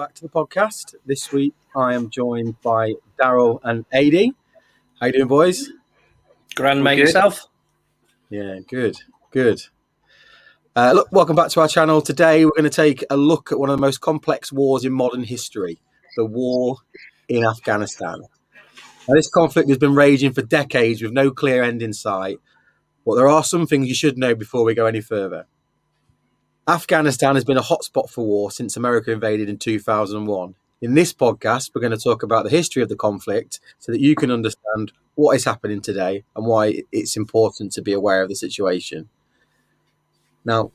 back to the podcast. This week I am joined by Daryl and Adi. How you doing, boys? Grand mate yourself? Yeah, good, good. Uh, look, welcome back to our channel. Today we're going to take a look at one of the most complex wars in modern history, the war in Afghanistan. Now, this conflict has been raging for decades with no clear end in sight, but there are some things you should know before we go any further. Afghanistan has been a hotspot for war since America invaded in 2001. In this podcast, we're going to talk about the history of the conflict so that you can understand what is happening today and why it's important to be aware of the situation. Now,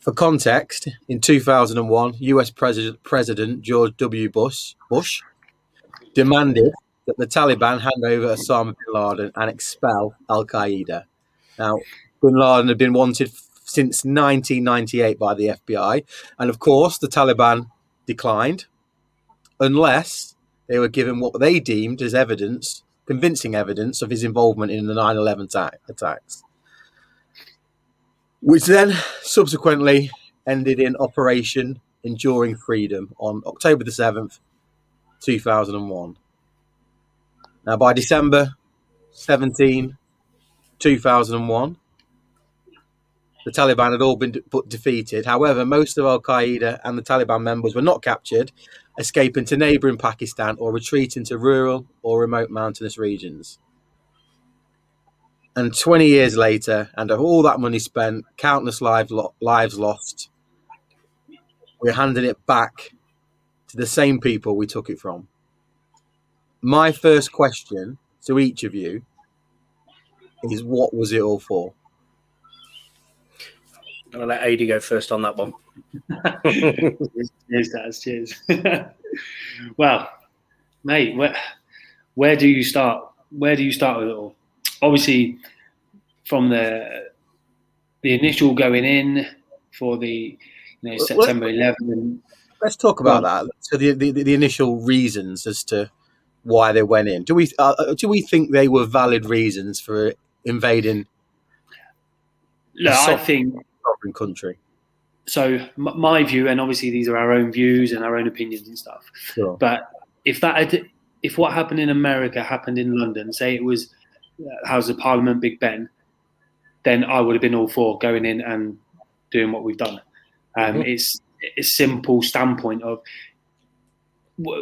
for context, in 2001, US President, President George W. Bush, Bush demanded that the Taliban hand over Osama bin Laden and expel Al Qaeda. Now, bin Laden had been wanted since 1998 by the FBI. And of course, the Taliban declined unless they were given what they deemed as evidence, convincing evidence of his involvement in the 9 11 attacks, which then subsequently ended in Operation Enduring Freedom on October the 7th, 2001. Now, by December 17, 2001, the Taliban had all been de- defeated. However, most of Al Qaeda and the Taliban members were not captured, escaping to neighboring Pakistan or retreating to rural or remote mountainous regions. And 20 years later, and of all that money spent, countless lives, lo- lives lost, we're handing it back to the same people we took it from. My first question to each of you is what was it all for? I'll let Adi go first on that one. cheers, Daz. Cheers. well, mate, where, where do you start? Where do you start with it all? Obviously, from the the initial going in for the you know, September 11. Let's talk about well, that. So the, the, the initial reasons as to why they went in. Do we uh, uh do we think they were valid reasons for invading? No, I think sovereign country. So m- my view, and obviously these are our own views and our own opinions and stuff. Sure. But if that had, if what happened in America happened in London, say it was uh, House of Parliament, Big Ben, then I would have been all for going in and doing what we've done. Um, mm-hmm. It's a simple standpoint of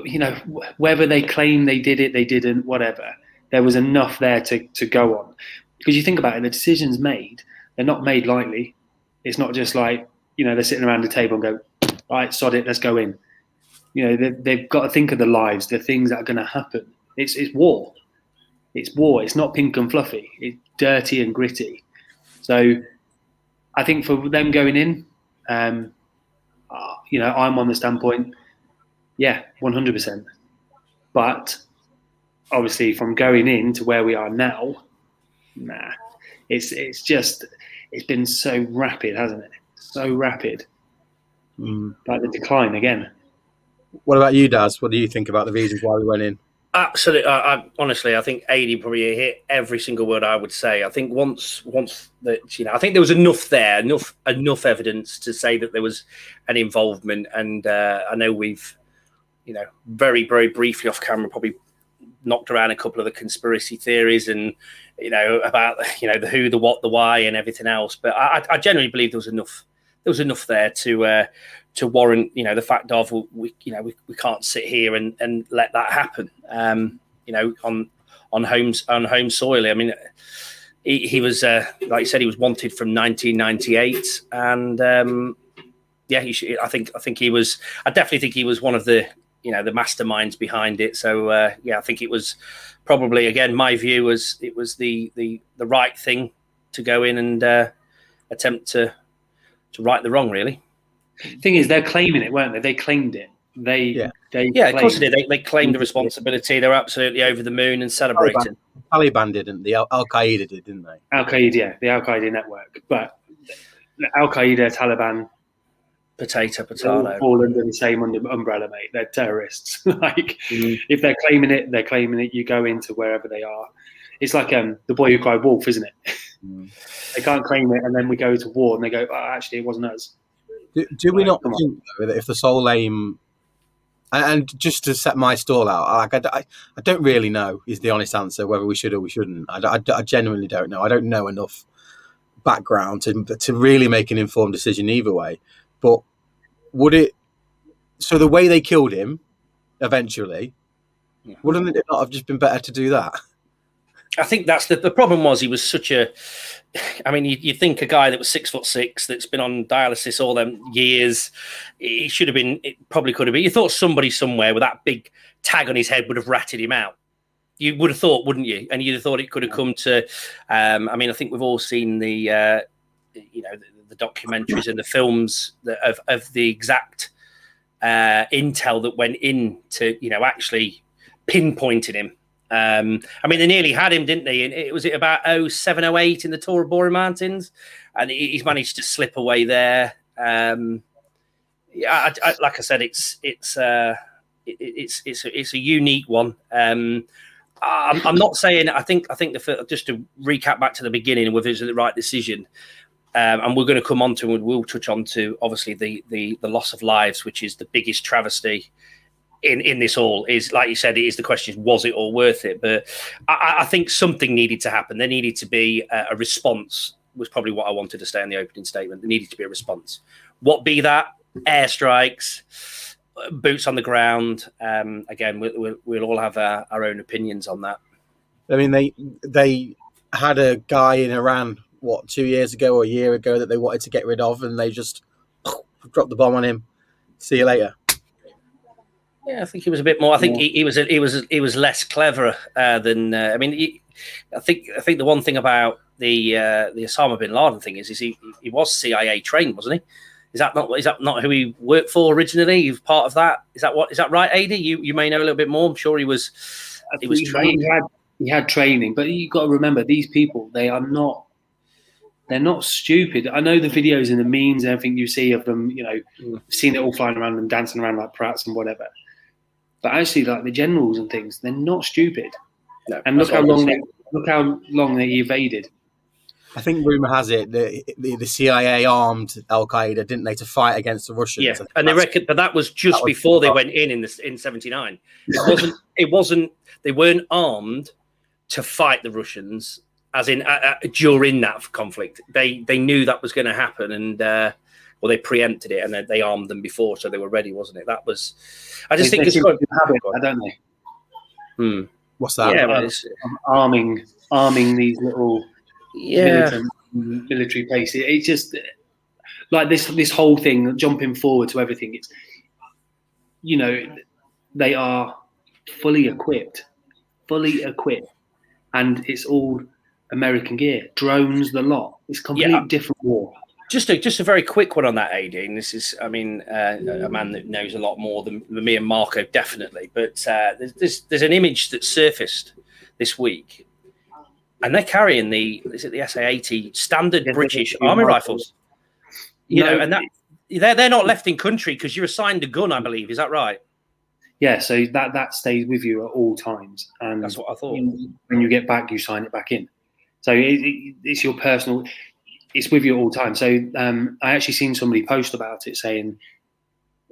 you know whether they claim they did it, they didn't, whatever. There was enough there to to go on because you think about it, the decisions made they're not made lightly. It's not just like you know they're sitting around the table and go, right, sod it, let's go in. You know they, they've got to think of the lives, the things that are going to happen. It's it's war. It's war. It's not pink and fluffy. It's dirty and gritty. So I think for them going in, um, uh, you know, I'm on the standpoint, yeah, 100%. But obviously, from going in to where we are now, nah, it's it's just it's been so rapid, hasn't it? So rapid. Mm. Like the decline again. What about you, Daz? What do you think about the reasons why we went in? Absolutely. I, I, honestly, I think Adi probably hit every single word I would say. I think once, once that you know, I think there was enough there, enough, enough evidence to say that there was an involvement. And uh, I know we've, you know, very, very briefly off camera, probably knocked around a couple of the conspiracy theories and you know about you know the who, the what, the why, and everything else. But I, I generally believe there was enough there was enough there to uh, to warrant you know the fact of we you know we, we can't sit here and, and let that happen. Um, you know on on homes on home soil. I mean. He, he was, uh, like you said, he was wanted from 1998, and um, yeah, should, I think I think he was. I definitely think he was one of the you know the masterminds behind it. So uh, yeah, I think it was probably again my view was it was the the the right thing to go in and uh, attempt to to right the wrong. Really. Thing is, they're claiming it, weren't they? They claimed it. They yeah, they yeah, of course they did. They, they claimed the responsibility. They're absolutely over the moon and celebrating. Taliban, Taliban didn't. The Al Qaeda did, didn't they? Al Qaeda, yeah, the Al Qaeda network. But Al Qaeda, Taliban, potato potato all, under the same umbrella mate they're terrorists like mm. if they're claiming it they're claiming it you go into wherever they are it's like um the boy who cried wolf isn't it mm. they can't claim it and then we go to war and they go oh, actually it wasn't us do, do we not think that if the sole aim And just to set my stall out, like I, I don't really know is the honest answer whether we should or we shouldn't. I, I, I genuinely don't know. I don't know enough background to to really make an informed decision either way. But would it? So the way they killed him, eventually, wouldn't it not have just been better to do that? I think that's the, the problem was he was such a I mean, you, you think a guy that was six foot six that's been on dialysis all them years, he should have been. It probably could have been. You thought somebody somewhere with that big tag on his head would have ratted him out. You would have thought, wouldn't you? And you'd have thought it could have come to. Um, I mean, I think we've all seen the, uh, you know, the, the, documentaries and the films that, of of the exact uh, intel that went into, you know, actually pinpointing him um, I mean, they nearly had him, didn't they? And it was it about 0708 in the Tora Bora Mountains, and he's managed to slip away there. Um, yeah, I, I, like I said, it's it's uh, it, it's it's a, it's a unique one. Um, I'm, I'm, not saying. I think I think the just to recap back to the beginning, whether it's the right decision. Um, and we're going to come on to and we'll touch on to obviously the, the the loss of lives, which is the biggest travesty in in this all is like you said it is the question was it all worth it? But I, I think something needed to happen. There needed to be a, a, response was probably what I wanted to say in the opening statement. There needed to be a response. What be that? Airstrikes boots on the ground. Um, again we, we'll, we'll all have our, our own opinions on that. I mean they they had a guy in Iran what two years ago or a year ago that they wanted to get rid of and they just dropped the bomb on him see you later yeah, I think he was a bit more. I think yeah. he, he, was he was he was less clever uh, than. Uh, I mean, he, I think I think the one thing about the uh, the Osama bin Laden thing is, is he he was CIA trained, wasn't he? Is that not is that not who he worked for originally? He was part of that. Is that what is that right, Adi? You you may know a little bit more. I'm sure he was. He was trained. He had, he had training, but you've got to remember these people. They are not they're not stupid. I know the videos and the memes and everything you see of them, you know, mm. seen it all flying around and dancing around like prats and whatever. But actually, like the generals and things, they're not stupid. No, and look how long they look how long they evaded. I think rumor has it that the, the, CIA armed Al Qaeda, didn't they, to fight against the Russians? Yeah, and they reckon, but that was just that before was they went in in the, in '79. It wasn't. it wasn't. They weren't armed to fight the Russians, as in uh, uh, during that conflict. They they knew that was going to happen, and uh, well, they preempted it and they, they armed them before, so they were ready, wasn't it? That was. I just they, think they it's quite, have it, don't they? Hmm. What's that? Yeah, well, arming arming these little yeah military, military places. It's just like this this whole thing jumping forward to everything. It's you know they are fully equipped, fully equipped, and it's all American gear, drones, the lot. It's completely yeah. different war. Just a just a very quick one on that, AD. And this is, I mean, uh, a man that knows a lot more than, than me and Marco, definitely. But uh, there's, there's, there's an image that surfaced this week, and they're carrying the is it the SA-80 standard yeah, British Army rifles. You no, know, and that they're they're not left in country because you're assigned a gun, I believe. Is that right? Yeah, so that that stays with you at all times, and that's what I thought. When you get back, you sign it back in. So it, it, it's your personal it's with you all the time. So um, I actually seen somebody post about it saying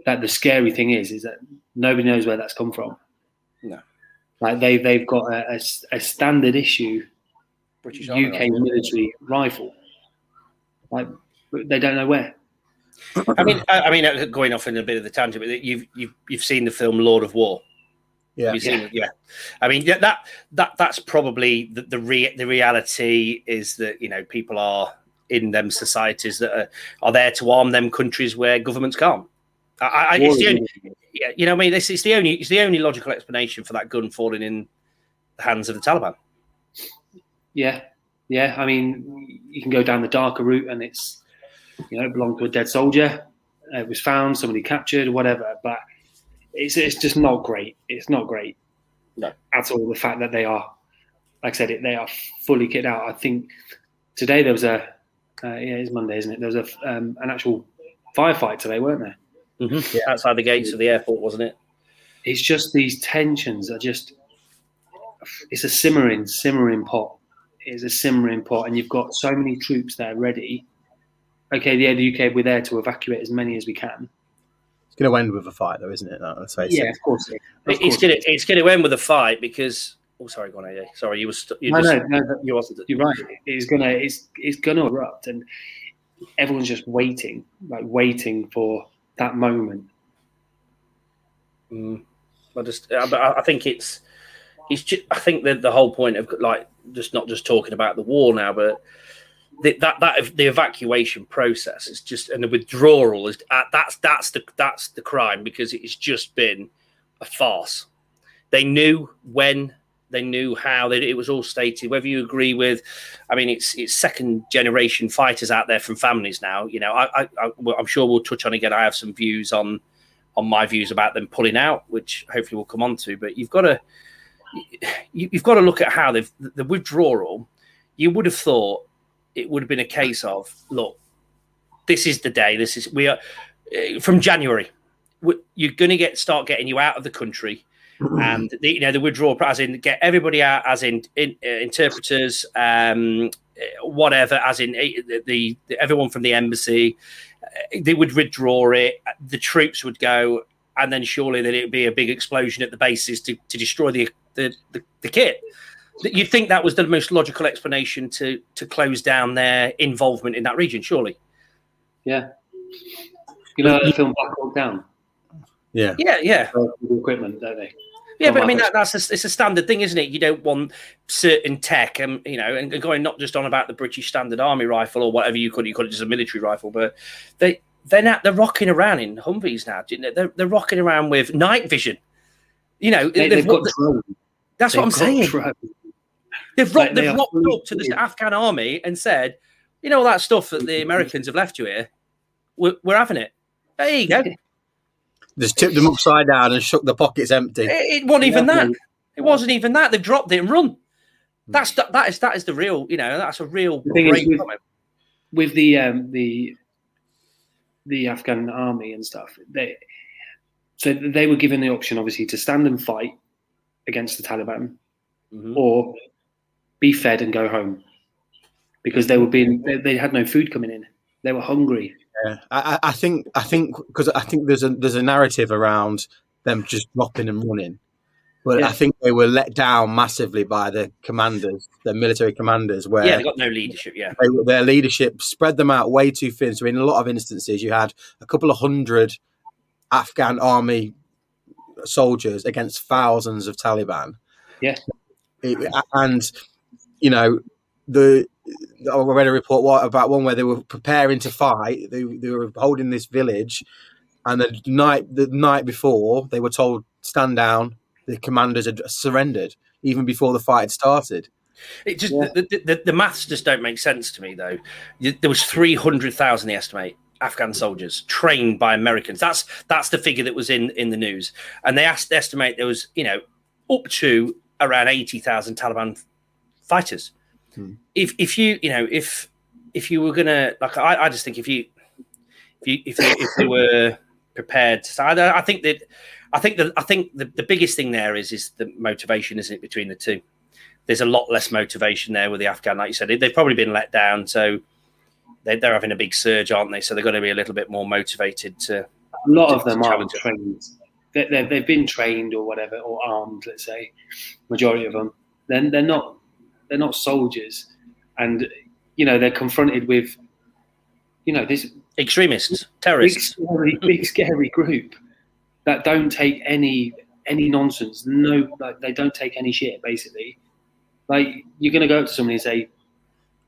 that the scary thing is is that nobody knows where that's come from. No, like they they've got a, a, a standard issue British UK Army military rifle. Like they don't know where. I mean, I, I, mean, uh, going off in a bit of the tangent, but you've you've you've seen the film Lord of War. Yeah, yeah. yeah. I mean, yeah, that that that's probably the the, re- the reality is that you know people are in them societies that are, are there to arm them countries where governments can't. I, I, it's the only, yeah, you know, I mean, this is the only it's the only logical explanation for that gun falling in the hands of the Taliban. Yeah, yeah. I mean, you can go down the darker route, and it's you know, it belonged to a dead soldier. It was found, somebody captured, whatever. But it's it's just not great. It's not great no. at all. The fact that they are, like I said, it, they are fully kitted out. I think today there was a uh, yeah, it's Monday, isn't it? There was a um, an actual firefight today, weren't there? Mm-hmm. Yeah, outside the gates of the airport, wasn't it? It's just these tensions are just. It's a simmering, simmering pot. It's a simmering pot, and you've got so many troops there ready. Okay, yeah, the UK we're there to evacuate as many as we can, going to end with a fight, though, isn't it? Let's face yeah, it. of course. It, of it's going to it's going to end with a fight because. Oh, sorry, go on, AJ. Sorry, you were. St- you no, just, no, no, you wasn't. You're right. It's gonna. It's it's gonna erupt, and everyone's just waiting, like waiting for that moment. Mm. I just, I, I think it's, it's just, I think that the whole point of like just not just talking about the war now, but the, that that the evacuation process is just and the withdrawal is uh, that's that's the that's the crime because it has just been a farce. They knew when, they knew how. They, it was all stated. Whether you agree with, I mean, it's it's second generation fighters out there from families now. You know, I, I, I I'm sure we'll touch on again. I have some views on on my views about them pulling out, which hopefully we'll come on to. But you've got to you, have got to look at how they've the withdrawal. You would have thought it would have been a case of look, this is the day. This is we are uh, from January. You're going to get start getting you out of the country, and the, you know the withdrawal as in get everybody out as in, in uh, interpreters, um, whatever, as in the, the everyone from the embassy. Uh, they would withdraw it. The troops would go, and then surely then it would be a big explosion at the bases to, to destroy the the, the, the kit. You'd think that was the most logical explanation to to close down their involvement in that region, surely. Yeah. You know the film Black Hawk Down? Yeah. Yeah, yeah. Equipment, don't they? Yeah, but I mean that, that's a, it's a standard thing, isn't it? You don't want certain tech, and you know, and going not just on about the British Standard Army rifle or whatever you could you call it just a military rifle, but they they're not they're rocking around in Humvees now. They're they're rocking around with night vision. You know, they, have got the, that's they've what I'm saying. Drone. They've, rocked, they've rocked up to the Afghan army and said, you know, all that stuff that the Americans have left you here, we're, we're having it. There you go. Just tipped them upside down and shook the pockets empty. It, it wasn't even that. It wasn't even that. They've dropped it and run. That's that, that is that is the real. You know, that's a real great with, with, the um, the the Afghan army and stuff. They so they were given the option, obviously, to stand and fight against the Taliban, mm-hmm. or be fed and go home because they were being they, they had no food coming in. They were hungry. Yeah, I, I think I think because I think there's a there's a narrative around them just dropping and running, but yeah. I think they were let down massively by the commanders, the military commanders. Where yeah, they got no leadership. Yeah, they, their leadership spread them out way too thin. So in a lot of instances, you had a couple of hundred Afghan army soldiers against thousands of Taliban. Yeah, it, and you know the I read a report about one where they were preparing to fight. They, they were holding this village, and the night the night before they were told stand down. The commanders had surrendered even before the fight had started. It just yeah. the, the, the, maths just don't make sense to me though. There was three hundred thousand, they estimate, Afghan soldiers trained by Americans. That's that's the figure that was in in the news, and they asked estimate there was you know up to around eighty thousand Taliban fighters. Hmm. If if you you know if if you were gonna like I, I just think if you if you if you, if you were prepared to I, I think that I think that I think the, the biggest thing there is is the motivation, isn't it, between the two? There's a lot less motivation there with the Afghan, like you said. They've probably been let down, so they, are having a big surge, aren't they? So they're going to be a little bit more motivated to. A lot to, of them are trained. They, have been trained or whatever, or armed. Let's say, majority of them. Then they're not they're not soldiers, and you know they're confronted with, you know, this extremists, terrorists, big scary, big scary group that don't take any any nonsense. No, like they don't take any shit. Basically, like you're gonna go up to somebody and say,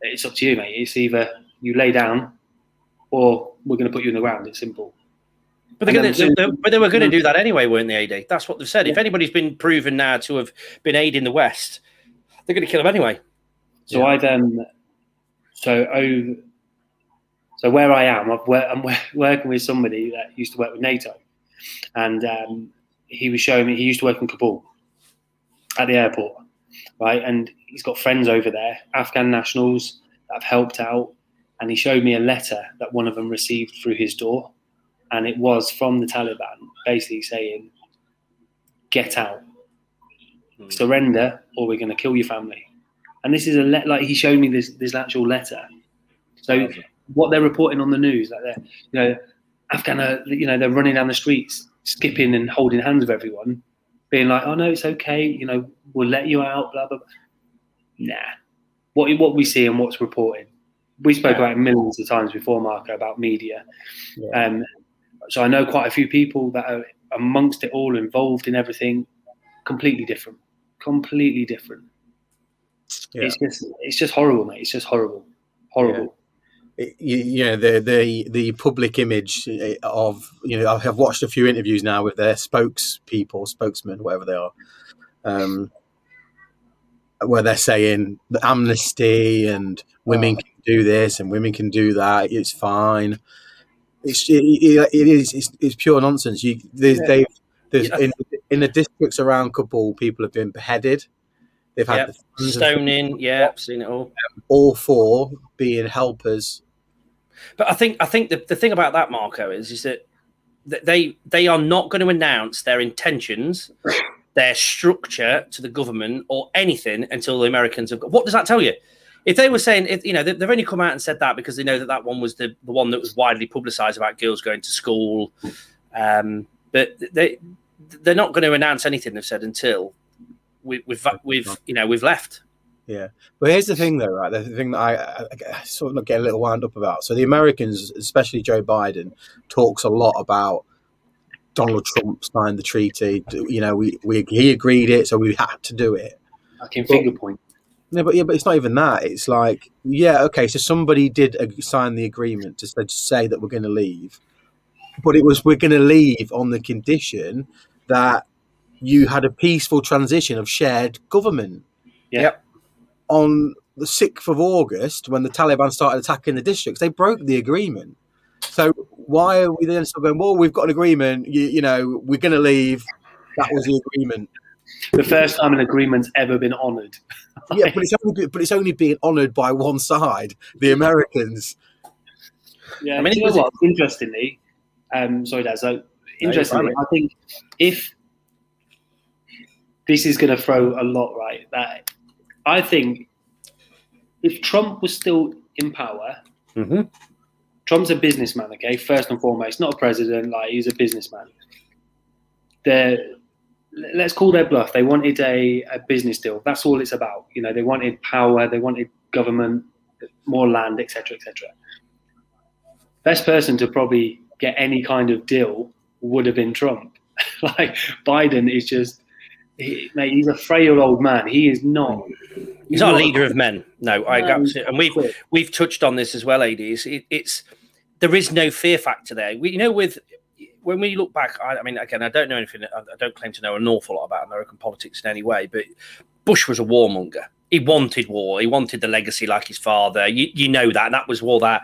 "It's up to you, mate. It's either you lay down, or we're gonna put you in the ground." It's simple. But, they're gonna, they, but they were going to mm. do that anyway, weren't they, AD? That's what they've said. Yeah. If anybody's been proven now to have been aiding the West, they're going to kill him anyway. So yeah. I've um, so oh, so where I am, I'm working with somebody that used to work with NATO, and um, he was showing me he used to work in Kabul at the airport, right? And he's got friends over there, Afghan nationals that have helped out, and he showed me a letter that one of them received through his door, and it was from the Taliban, basically saying, "Get out." Mm. surrender or we're going to kill your family. And this is a le- like he showed me this this actual letter. So what they're reporting on the news, like they're you know, Afghan, you know, they're running down the streets, skipping and holding hands with everyone, being like, "Oh no, it's okay. You know, we'll let you out." Blah blah. blah. Nah. What what we see and what's reported. We spoke yeah. about it millions of times before, Marco, about media. Yeah. Um, so I know quite a few people that are amongst it all, involved in everything, completely different, completely different. Yeah. It's just it's just horrible, mate. It's just horrible, horrible. Yeah. You, you know the the the public image eh, of you know I have watched a few interviews now with their spokespeople, spokesmen, whatever they are, um, where they're saying the amnesty and women oh. can do this and women can do that. It's fine. It's it, it is it's, it's, pure nonsense. You there's yeah. they there's in in the districts around Kabul, people have been beheaded. They've had yep. stoning. Yeah, I've seen it all. All four being helpers. But I think I think the, the thing about that, Marco, is is that they they are not going to announce their intentions, their structure to the government or anything until the Americans have. Got, what does that tell you? If they were saying, if, you know, they've only come out and said that because they know that that one was the, the one that was widely publicised about girls going to school. Um, but they they're not going to announce anything they've said until we, we've we've you know we've left. Yeah, but here's the thing, though, right? The thing that I, I, sort of get a little wound up about. So the Americans, especially Joe Biden, talks a lot about Donald Trump signed the treaty. You know, we, we he agreed it, so we had to do it. I can finger point. No, but yeah, but it's not even that. It's like, yeah, okay, so somebody did sign the agreement to say that we're going to leave, but it was we're going to leave on the condition that you had a peaceful transition of shared government. Yeah. Yep. On the 6th of August, when the Taliban started attacking the districts, they broke the agreement. So why are we then still going, well, we've got an agreement, you, you know, we're going to leave. That was the agreement. The first time an agreement's ever been honoured. yeah, but it's only but it's only being honoured by one side, the Americans. Yeah, I mean, you know what? Interestingly, um, sorry, Dad. So interestingly, I think if this is going to throw a lot right, that I think if Trump was still in power, mm-hmm. Trump's a businessman. Okay, first and foremost, not a president. Like he's a businessman. They're let's call their bluff. They wanted a, a business deal. That's all it's about. You know, they wanted power. They wanted government, more land, etc., etc. Best person to probably get any kind of deal would have been Trump. like Biden is just, he, mate, he's a frail old man. He is not. He's, he's not, a leader of men. No, I got and we've we've touched on this as well, Ads. It, it's there is no fear factor there. We, you know, with when we look back, I, I, mean, again, I don't know anything. I don't claim to know an awful lot about American politics in any way, but Bush was a warmonger. He wanted war. He wanted the legacy like his father. You, you know that. And that was all that,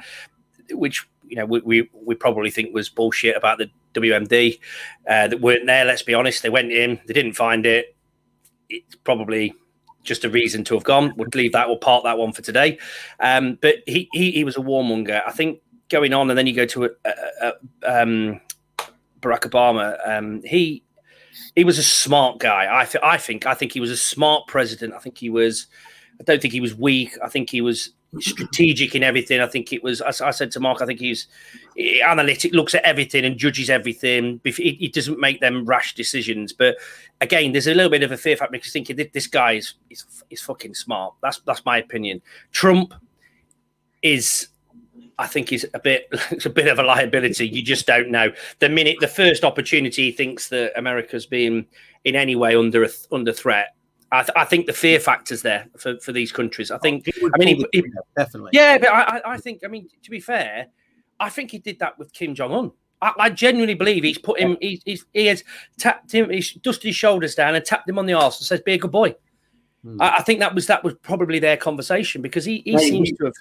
which you know, we, we, we probably think was bullshit about the WMD uh, that weren't there. Let's be honest. They went in. They didn't find it. It's probably just a reason to have gone. We'll leave that. We'll park that one for today. Um, but he, he, he was a warmonger. I think going on, and then you go to a, a, a um, Barack Obama. Um, he he was a smart guy. I th- I think I think he was a smart president. I think he was. I don't think he was weak. I think he was strategic in everything. I think it was. I, I said to Mark, I think he's he, analytic, looks at everything and judges everything. He, doesn't make them rash decisions. But again, there's a little bit of a fear factor because thinking this guy is is, is fucking smart. That's that's my opinion. Trump is I think is a bit it's a bit of a liability. You just don't know. The minute the first opportunity he thinks that America's being in any way under a, under threat, I, th- I, think the fear factor's there for, for these countries. I think. Oh, I mean, he, he, definitely. Yeah, but I, I think. I mean, to be fair, I think he did that with Kim Jong Un. I, I, genuinely believe he's put him. He's, he's, he has tapped him. He's dusted his shoulders down and tapped him on the arse and says, "Be a good boy." Hmm. I, I, think that was that was probably their conversation because he, he seems to have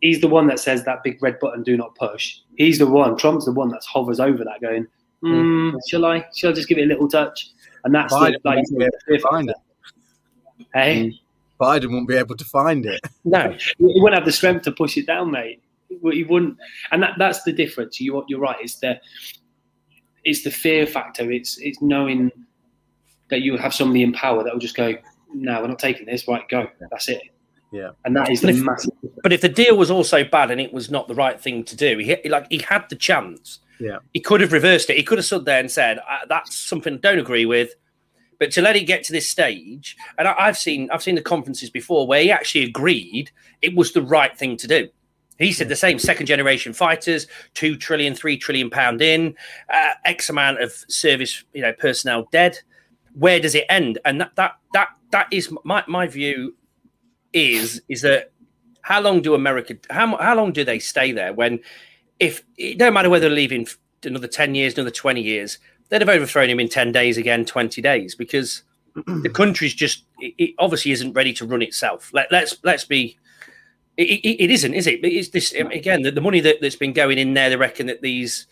he's the one that says that big red button, do not push. He's the one. Trump's the one that hovers over that, going, mm, "Shall I? Shall I just give it a little touch?" And that's Biden the, like to find it. Hey. Biden won't be able to find it. No, he wouldn't have the strength to push it down, mate. He wouldn't, and that, that's the difference. You, you're right. It's the it's the fear factor. It's it's knowing that you have somebody in power that will just go, "No, we're not taking this. Right, go. That's it." Yeah, and that is but the if, massive. But if the deal was also bad and it was not the right thing to do, he like he had the chance Yeah, he could have reversed it. He could have stood there and said, uh, "That's something I don't agree with." But to let it get to this stage, and I, have seen I've seen the conferences before where he actually agreed it was the right thing to do. He said the same second generation fighters, two trillion, three trillion pound in, uh, X amount of service, you know, personnel dead. Where does it end? And that that that that is my my view is is that how long do America how how long do they stay there when if it don't matter whether they're leaving another 10 years, another 20 years, they'd have overthrown him in 10 days again, 20 days, because the country's just it, it, obviously isn't ready to run itself. Let, let's let's be it, it isn't, is it? It's this again. The, the money that, that's been going in there. They reckon that these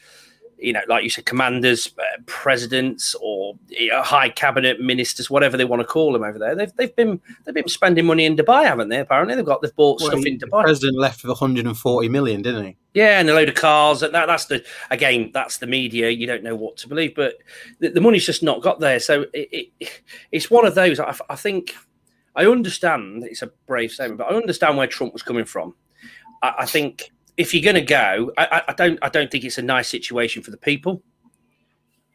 you know, like you said, commanders, uh, presidents, or you know, high cabinet ministers, whatever they want to call them over there. They've they've been they've been spending money in Dubai, haven't they? Apparently, they've got they've bought well, stuff in Dubai. The president left with 140 million, didn't he? Yeah, and a load of cars. That that's the again, that's the media. You don't know what to believe, but the, the money's just not got there. So it, it, it's one of those. I, I think I understand. It's a brave statement, but I understand where Trump was coming from. I, I think if you're going to go, I, I, don't. I don't think it's a nice situation for the people.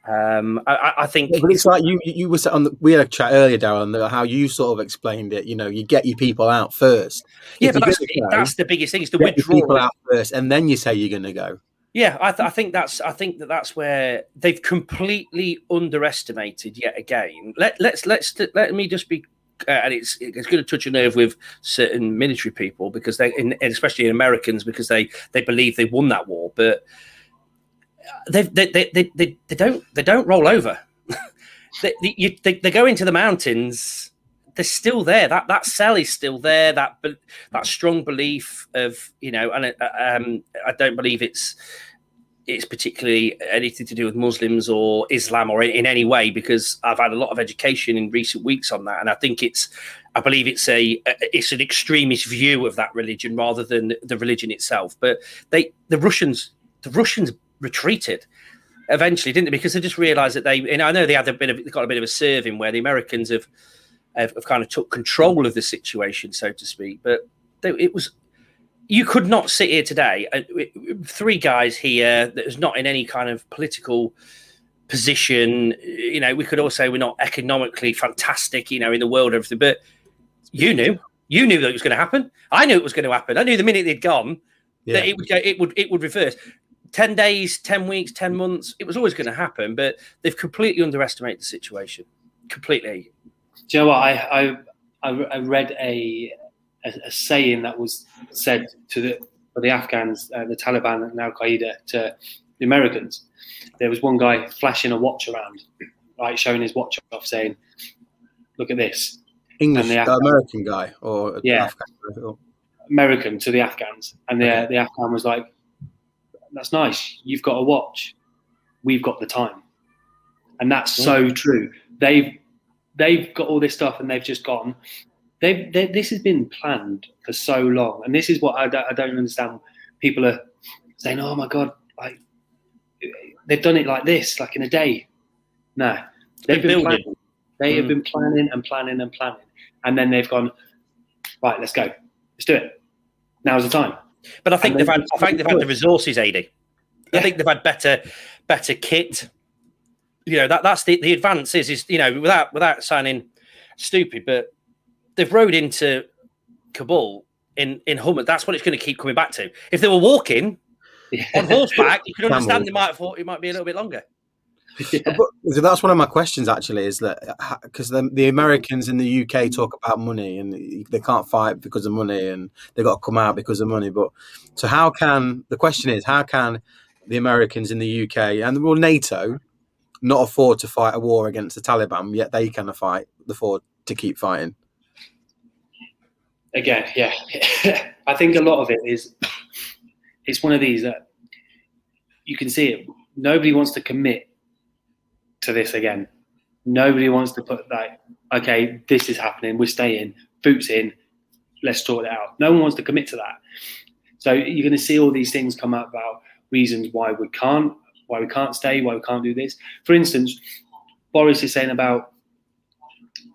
Um, I, I think, yeah, but it's like you you were on. The, we had a chat earlier, Darren, how you sort of explained it. You know, you get your people out first. Yeah, if but that's, go, that's the biggest thing. Is the withdrawal. people out first, and then you say you're going to go. Yeah, I, th- I, think that's. I think that that's where they've completely underestimated yet again. Let let's let's let me just be uh, and it's it's going to touch a nerve with certain military people because they, in, especially Americans, because they they believe they won that war, but they they they they, they, they don't they don't roll over. they, you, they they go into the mountains. They're still there. That that cell is still there. That that strong belief of you know, and uh, um, I don't believe it's it's particularly anything to do with Muslims or Islam or in, in, any way because I've had a lot of education in recent weeks on that, and I think it's, I believe it's a, it's an extremist view of that religion rather than the religion itself. But they, the Russians, the Russians retreated eventually, didn't they? Because they just realised that they, and I know they had a bit of, they got a bit of a serving where the Americans have, have, have kind of took control of the situation, so to speak. But it was you could not sit here today, uh, three guys here that is not in any kind of political position. You know, we could all say we're not economically fantastic, you know, in the world, everything, but you knew, you knew that it was going to happen. I knew it was going to happen. I knew the minute they'd gone yeah. that it would go, it would, it would reverse. 10 days, 10 weeks, 10 months, it was always going to happen, but they've completely underestimated the situation. Completely. Do you know what? I, I, I read a, a, a saying that was said to the for the Afghans, uh, the Taliban, and Al Qaeda to the Americans. There was one guy flashing a watch around, right, showing his watch off, saying, "Look at this." English, the Afghan, American guy, or yeah, Afghan, American to the Afghans, and the okay. the Afghan was like, "That's nice. You've got a watch. We've got the time," and that's so true. They've they've got all this stuff, and they've just gone they, this has been planned for so long, and this is what I, I don't understand. People are saying, "Oh my god, like they've done it like this, like in a day." No, they've been planning. They mm. have been planning and planning and planning, and then they've gone, right, let's go, let's do it. Now's the time. But I think they've had, I think they've had the resources, AD. Yeah. I think they've had better, better kit. You know that that's the the advance is is you know without without sounding stupid, but they've rode into Kabul in in Hummer. That's what it's going to keep coming back to. If they were walking yeah. on horseback, you can understand they might have thought it might be a little bit longer. Yeah. But, that's one of my questions actually is that uh, because the, the, Americans in the UK talk about money and they can't fight because of money and they've got to come out because of money. But so how can the question is how can the Americans in the UK and well NATO not afford to fight a war against the Taliban yet they can fight afford to keep fighting? Again, yeah, I think a lot of it is it's one of these that you can see it. Nobody wants to commit to this again. Nobody wants to put like, okay, this is happening. We're staying. Boots in. Let's sort it out. No one wants to commit to that. So you're going to see all these things come up about reasons why we can't, why we can't stay, why we can't do this. For instance, Boris is saying about,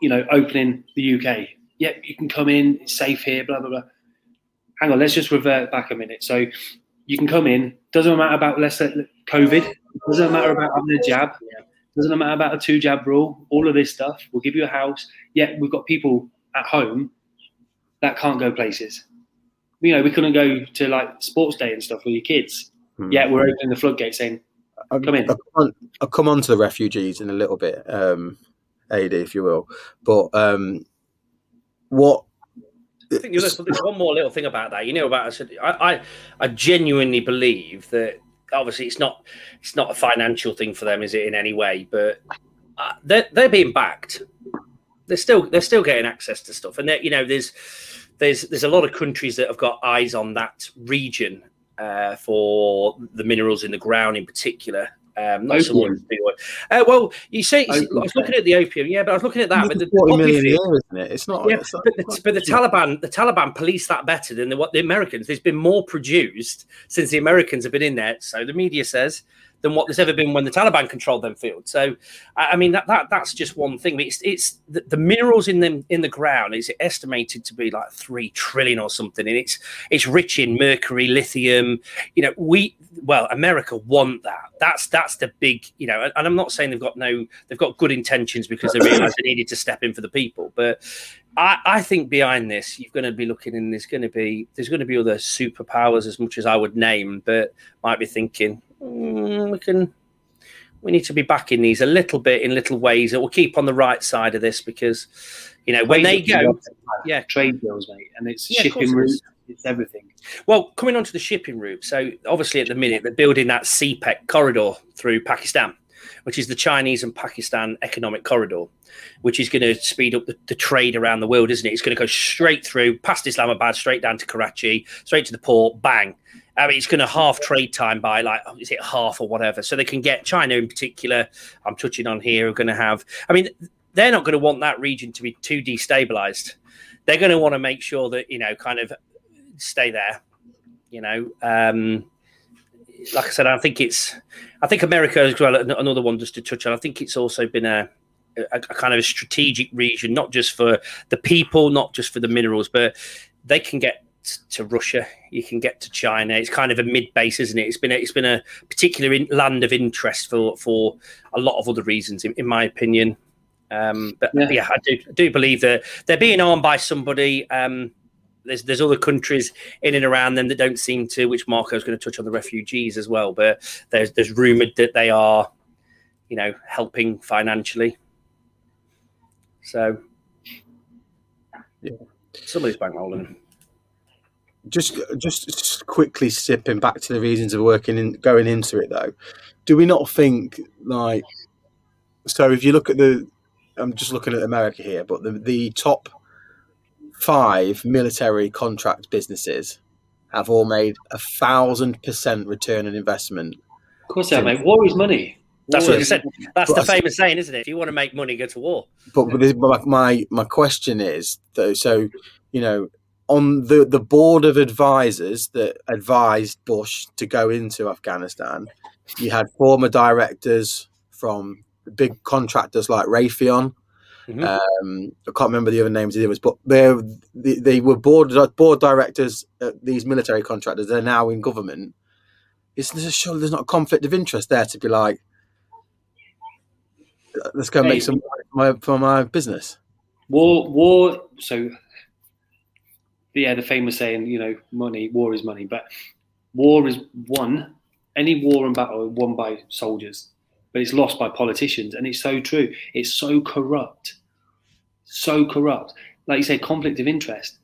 you know, opening the UK yep, you can come in, it's safe here, blah, blah, blah. Hang on, let's just revert back a minute. So You can come in. Doesn't matter about let's say COVID. Doesn't matter about having a jab. Doesn't matter about a two jab rule. All of this stuff. We'll give you a house. Yet we've got people at home that can't go places. You know, we couldn't go to like sports day and stuff with your kids. Hmm. Yet we're opening the floodgates saying, "Come in." I'll come on, I'll come on to the refugees in a little bit, um, AD, if you will. But um, what I think there's, one more little thing about that. You know about I said I, I, I genuinely believe that obviously it's not it's not a financial thing for them, is it in any way? But uh, they're they're being backed. They're still they're still getting access to stuff, and you know there's there's there's a lot of countries that have got eyes on that region uh, for the minerals in the ground in particular. Um, not. Uh, well, you say I was looking at the opium, yeah, but I was looking at that. But the, million year, isn't it? It's not. Yeah, it's but, the, but the Taliban, the Taliban police that better than the, what the Americans. There's been more produced since the Americans have been in there. So the media says than what there's ever been when the Taliban controlled them field. So, I mean, that, that that's just one thing. It's it's the, the, minerals in them in the ground is estimated to be like three trillion or something, and it's it's rich in mercury, lithium. You know, we well, America want that. That's that's the big, you know. And, and I'm not saying they've got no, they've got good intentions because they realise they needed to step in for the people, but. I, I think behind this, you're going to be looking, and there's going to be there's going to be other superpowers as much as I would name, but might be thinking, mm, we can we need to be backing these a little bit in little ways that will keep on the right side of this because you know when they go yeah trade deals mate and it's yeah, shipping routes it's everything well coming on to the shipping route so obviously at the minute they're building that CPEC corridor through Pakistan which is the Chinese and Pakistan economic corridor which is going to speed up the, the trade around the world isn't it it's going to go straight through past Islamabad straight down to Karachi straight to the port bang I mean, it's going to half trade time by like, oh, is it half or whatever? So they can get China in particular. I'm touching on here. Are going to have. I mean, they're not going to want that region to be too destabilized. They're going to want to make sure that you know, kind of stay there. You know, um, like I said, I think it's. I think America as well. Another one just to touch on. I think it's also been a a, a, kind of a strategic region, not just for the people, not just for the minerals, but they can get to Russia, you can get to China. It's kind of a mid base, isn't it? It's been a, it's been a particular in, land of interest for for a lot of other reasons, in, in my opinion. Um, but yeah. yeah, I do I do believe that they're being armed by somebody. Um, there's there's other countries in and around them that don't seem to. Which Marco's going to touch on the refugees as well. But there's there's rumored that they are, you know, helping financially. So, yeah, somebody's bankrolling just just quickly sipping back to the reasons of working in going into it though do we not think like so if you look at the i'm just looking at america here but the, the top five military contract businesses have all made a thousand percent return on investment of course they have mate war is money that's what you said. That's the famous saying, isn't it? If you want to make money, go to war. But, but my my question is though, so you know, on the, the board of advisors that advised Bush to go into Afghanistan, you had former directors from big contractors like Raytheon. Mm-hmm. Um, I can't remember the other names of the others, but they they were board board directors at these military contractors. They're now in government. Is there surely there's not a conflict of interest there to be like, let's go hey, make some money for my, for my business. War, war. So yeah, the famous saying, you know, money, war is money, but war is won. Any war and battle is won by soldiers, but it's lost by politicians, and it's so true. It's so corrupt, so corrupt. Like you say, conflict of interest.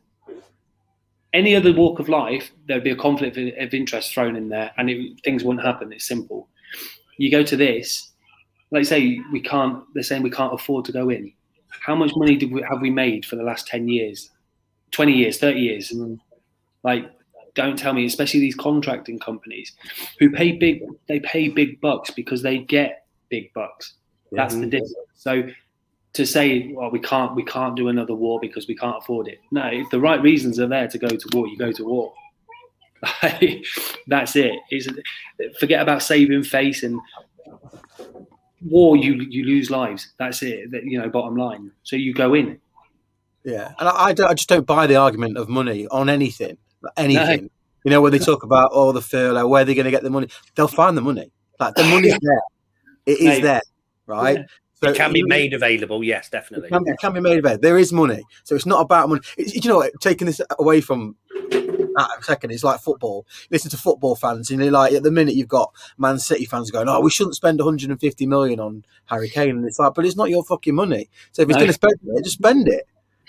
Any other walk of life, there'd be a conflict of interest thrown in there, and it, things wouldn't happen. It's simple. You go to this, like you say, we can't. They're saying we can't afford to go in. How much money did we, have we made for the last ten years 20 years, 30 years. And like, don't tell me, especially these contracting companies who pay big, they pay big bucks because they get big bucks. That's mm-hmm. the difference. So to say, well, we can't, we can't do another war because we can't afford it. No, if the right reasons are there to go to war, you go to war. That's it. It's, forget about saving face and war. You you lose lives. That's it. That, you know, bottom line. So you go in. Yeah, and I, I, I, just don't buy the argument of money on anything, anything. You know, when they talk about oh the furlough, where they're going to get the money, they'll find the money. Like the money's there, it is there, right? Yeah. So it can be made available. Yes, definitely. It can, it can, be made available. There is money, so it's not about money. It's, you know, what, taking this away from a second, it's like football. Listen to football fans, and you're like, at the minute you've got Man City fans going, "Oh, we shouldn't spend 150 million on Harry Kane," and it's like, but it's not your fucking money. So if he's no. going to spend it, just spend it.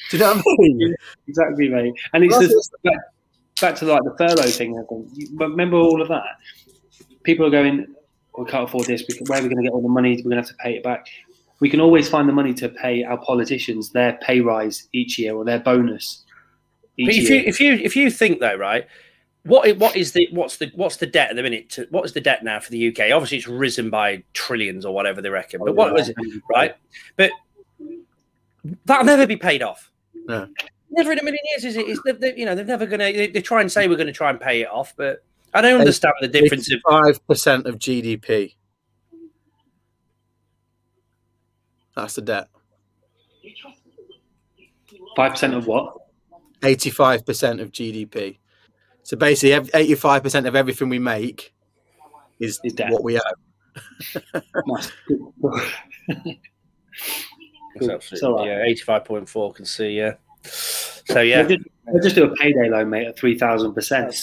Do you know what I mean? exactly, mate. And it's just back, back, to like the furlough thing. I think. Remember all of that? People are going, "We can't afford this. Where are we going to get all the money? We're going to have to pay it back." We can always find the money to pay our politicians their pay rise each year or their bonus. But if year. you if you if you think though, right, what what is the what's the what's the debt at the minute? To, what is the debt now for the UK? Obviously, it's risen by trillions or whatever they reckon. But oh, what yeah. was it, right? But that'll never be paid off. No. Never in a million years is it? Is they, you know they're never going to. They, they, try and say we're going to try and pay it off, but I don't understand the difference of five percent of GDP. That's the debt. Five percent of what? Eighty-five percent of GDP. So basically, eighty-five percent of everything we make is, is what we owe. so, uh, yeah, eighty-five point four. Can see, yeah. So yeah, I just, just do a payday loan, mate, at three thousand percent.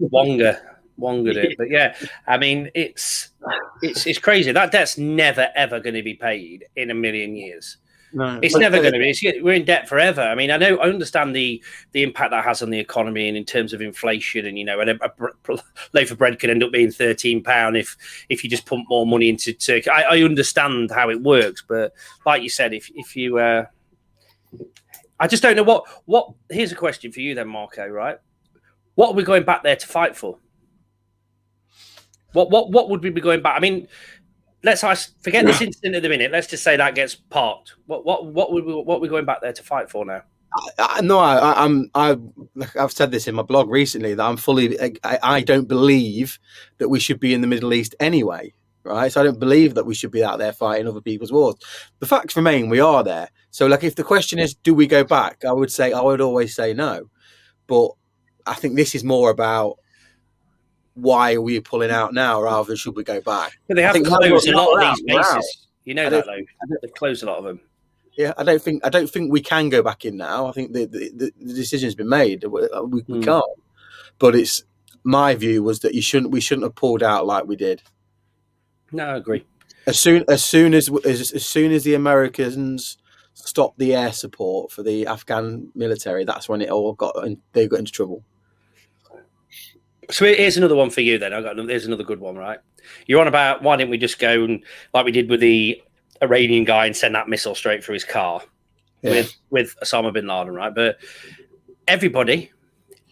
Wonga, Wonga it, but yeah, I mean, it's it's it's crazy. That debt's never ever going to be paid in a million years. No, it's never going to be. It's, we're in debt forever. I mean, I know, I understand the the impact that has on the economy and in terms of inflation, and you know, and a, a loaf of bread could end up being thirteen pound if if you just pump more money into Turkey. I, I, understand how it works, but like you said, if if you, uh, I just don't know what what. Here's a question for you then, Marco. Right, what are we going back there to fight for? What what what would we be going back? I mean, let's forget this incident at the minute. Let's just say that gets parked. What what what would we, what are we going back there to fight for now? I, no, I, am I, I've said this in my blog recently that I'm fully. I, I don't believe that we should be in the Middle East anyway. Right, so I don't believe that we should be out there fighting other people's wars. The facts remain, we are there. So, like, if the question is, do we go back? I would say, I would always say no. But I think this is more about why are we pulling out now rather than should we go back? But they have closed a lot of these bases. You know that though. They've closed a lot of them. Yeah, I don't think I don't think we can go back in now. I think the the, the decision's been made. We, we, we mm. can't. But it's my view was that you shouldn't we shouldn't have pulled out like we did. No, I agree. As soon as soon as as, as soon as the Americans stopped the air support for the Afghan military, that's when it all got in, they got into trouble. So here's another one for you. Then I got there's another good one, right? You're on about why didn't we just go and like we did with the Iranian guy and send that missile straight through his car yeah. with with Osama bin Laden, right? But everybody,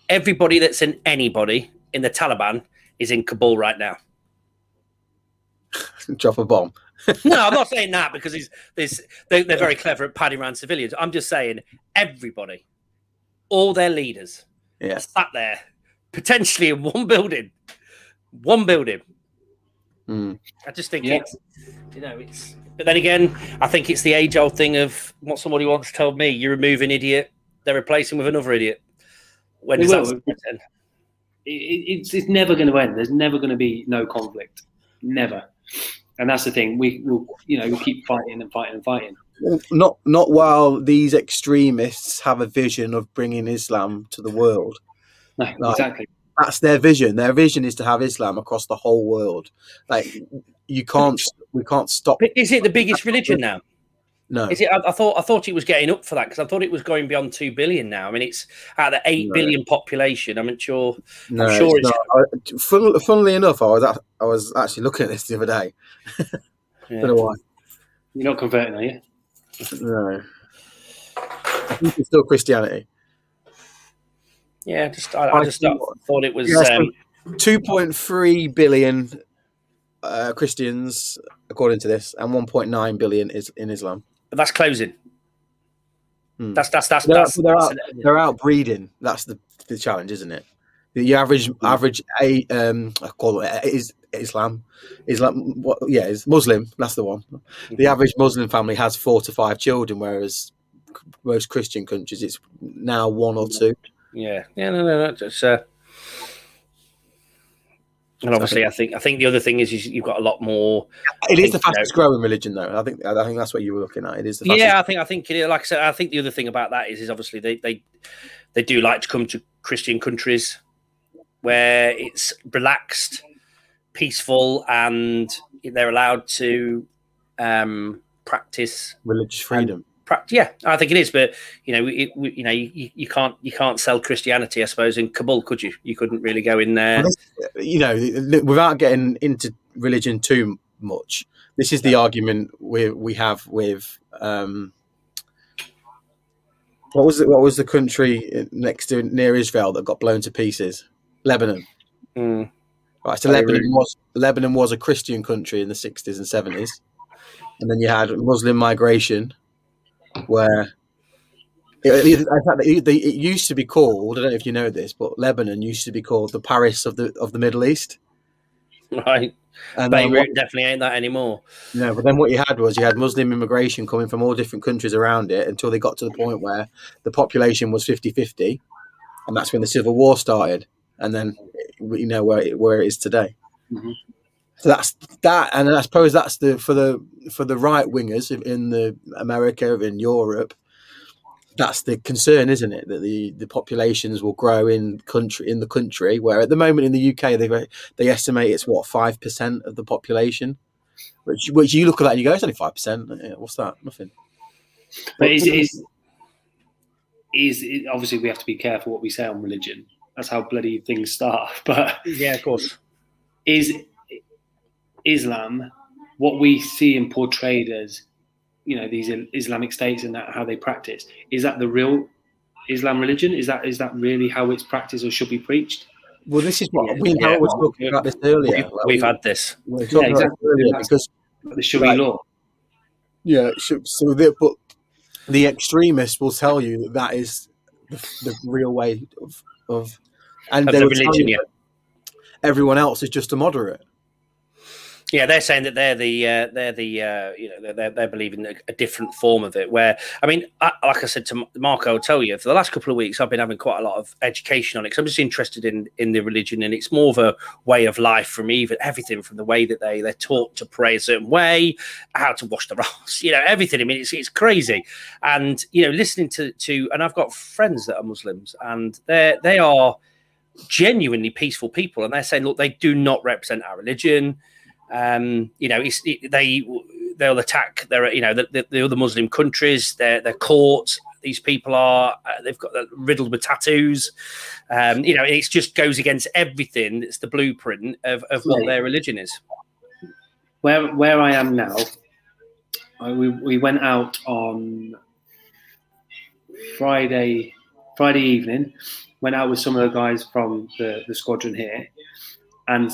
everybody that's in anybody in the Taliban is in Kabul right now. Drop a bomb. no, I'm not saying that because he's, they're, they're very clever at padding around civilians. I'm just saying everybody, all their leaders, yeah. sat there potentially in one building. One building. Mm. I just think yeah. it's, you know, it's. But then again, I think it's the age old thing of what somebody once told me: you remove an idiot, they're replacing with another idiot. When does that it, it's, it's never going to end. There's never going to be no conflict. Never. And that's the thing. We will, you know, we'll keep fighting and fighting and fighting. Not not while these extremists have a vision of bringing Islam to the world. No, like, exactly. That's their vision. Their vision is to have Islam across the whole world. Like you can't, we can't stop. Is it the biggest religion now? No. Is it? I, I, thought I thought it was getting up for that because I thought it was going beyond two billion now. I mean, it's out of the eight no. billion population. I'm not sure. No, I'm sure it's. it's fun, funnily enough, I was I was actually looking at this the other day. yeah. Don't know why. You're not converting, are you? No. I think it's still Christianity. Yeah, just I, I just thought it was yeah, um, two point three billion uh, Christians according to this, and one point nine billion is in Islam. But that's closing. Hmm. That's that's that's, they're, that's, they're, out, they're outbreeding. That's the, the challenge, isn't it? The average hmm. average a um I call it is Islam, Islam. What? Yeah, is Muslim. That's the one. The mm-hmm. average Muslim family has four to five children, whereas most Christian countries it's now one or two. Yeah, yeah, no, no, no. It's, uh, And obviously, I, think, I think the other thing is, is you've got a lot more. It is the fastest you know, growing religion, though. I think I think that's what you were looking at. It is the fastest. yeah. I think I think like I said, I think the other thing about that is is obviously they they they do like to come to Christian countries where it's relaxed, peaceful, and they're allowed to um, practice religious freedom. Yeah, I think it is, but you know, it, you know, you, you, can't you can't sell Christianity, I suppose, in Kabul, could you? You couldn't really go in there. You know, without getting into religion too much. This is the yeah. argument we we have with um, what was it? What was the country next to near Israel that got blown to pieces? Lebanon. Mm. Right, so Lebanon was Lebanon was a Christian country in the sixties and seventies, and then you had Muslim migration, where it, it, it, used to be called. I don't know if you know this, but Lebanon used to be called the Paris of the of the Middle East. Right. And Beirut what, definitely ain't that anymore. No, but then what you had was you had Muslim immigration coming from all different countries around it until they got to the point where the population was 50 50. And that's when the civil war started. And then you know where it, where it is today. Mm-hmm. So that's that, and I suppose that's the for the for the right wingers in the America in Europe that's the concern, isn't it? That the, the populations will grow in country in the country, where at the moment in the UK they they estimate it's what five percent of the population, which which you look at that and you go, it's only five percent. What's that? Nothing. But is is is obviously we have to be careful what we say on religion. That's how bloody things start. But yeah, of course, is Islam what we see and portrayed as you know these Islamic states and that how they practice. Is that the real Islam religion? Is that is that really how it's practiced or should be preached? Well, this is what we yeah, was talking about this earlier. We've, like, we've had this. We yeah, exactly. earlier because the Sharia law. Yeah, so the, but the extremists will tell you that that is the, the real way of of and of the religion. Yeah. Everyone else is just a moderate. Yeah, they're saying that they're the uh, they're the uh, you know they're, they're believing a, different form of it. Where I mean, I, like I said to Marco, I'll tell you for the last couple of weeks I've been having quite a lot of education on it. Cause I'm just interested in in the religion, and it's more of a way of life from even everything from the way that they they're taught to pray a certain way, how to wash the ass, you know, everything. I mean, it's it's crazy, and you know, listening to to and I've got friends that are Muslims, and they they are genuinely peaceful people, and they're saying, look, they do not represent our religion um, you know, it, they they'll attack their you know the, the, the, other Muslim countries, their their courts. These people are uh, they've got riddled with tattoos. Um, you know, it just goes against everything. It's the blueprint of, of what their religion is. Where where I am now, we we went out on Friday Friday evening. Went out with some of the guys from the, the squadron here, and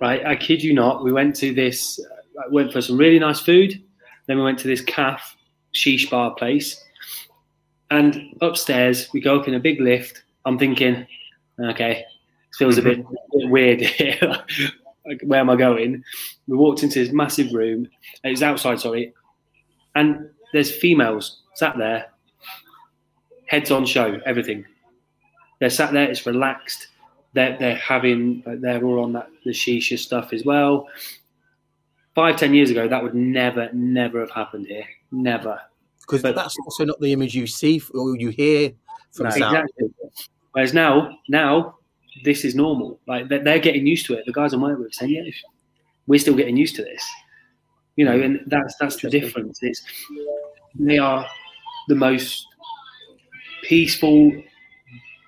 right? I kid you not. We went to this, uh, went for some really nice food. Then we went to this calf sheesh bar place. And upstairs, we go up in a big lift. I'm thinking, okay, feels a bit, bit weird here. where am I going? We walked into this massive room. It was outside, sorry. And there's females sat there, heads on show, everything. They're sat there, it's relaxed they're, they're having they're all on that the shisha stuff as well. Five ten years ago, that would never never have happened here. Never. Because that's also not the image you see or you hear from no, exactly. Whereas now, now this is normal. Like they're getting used to it. The guys I'm working with saying, "Yeah, we're still getting used to this." You know, and that's that's the difference. It's they are the most peaceful,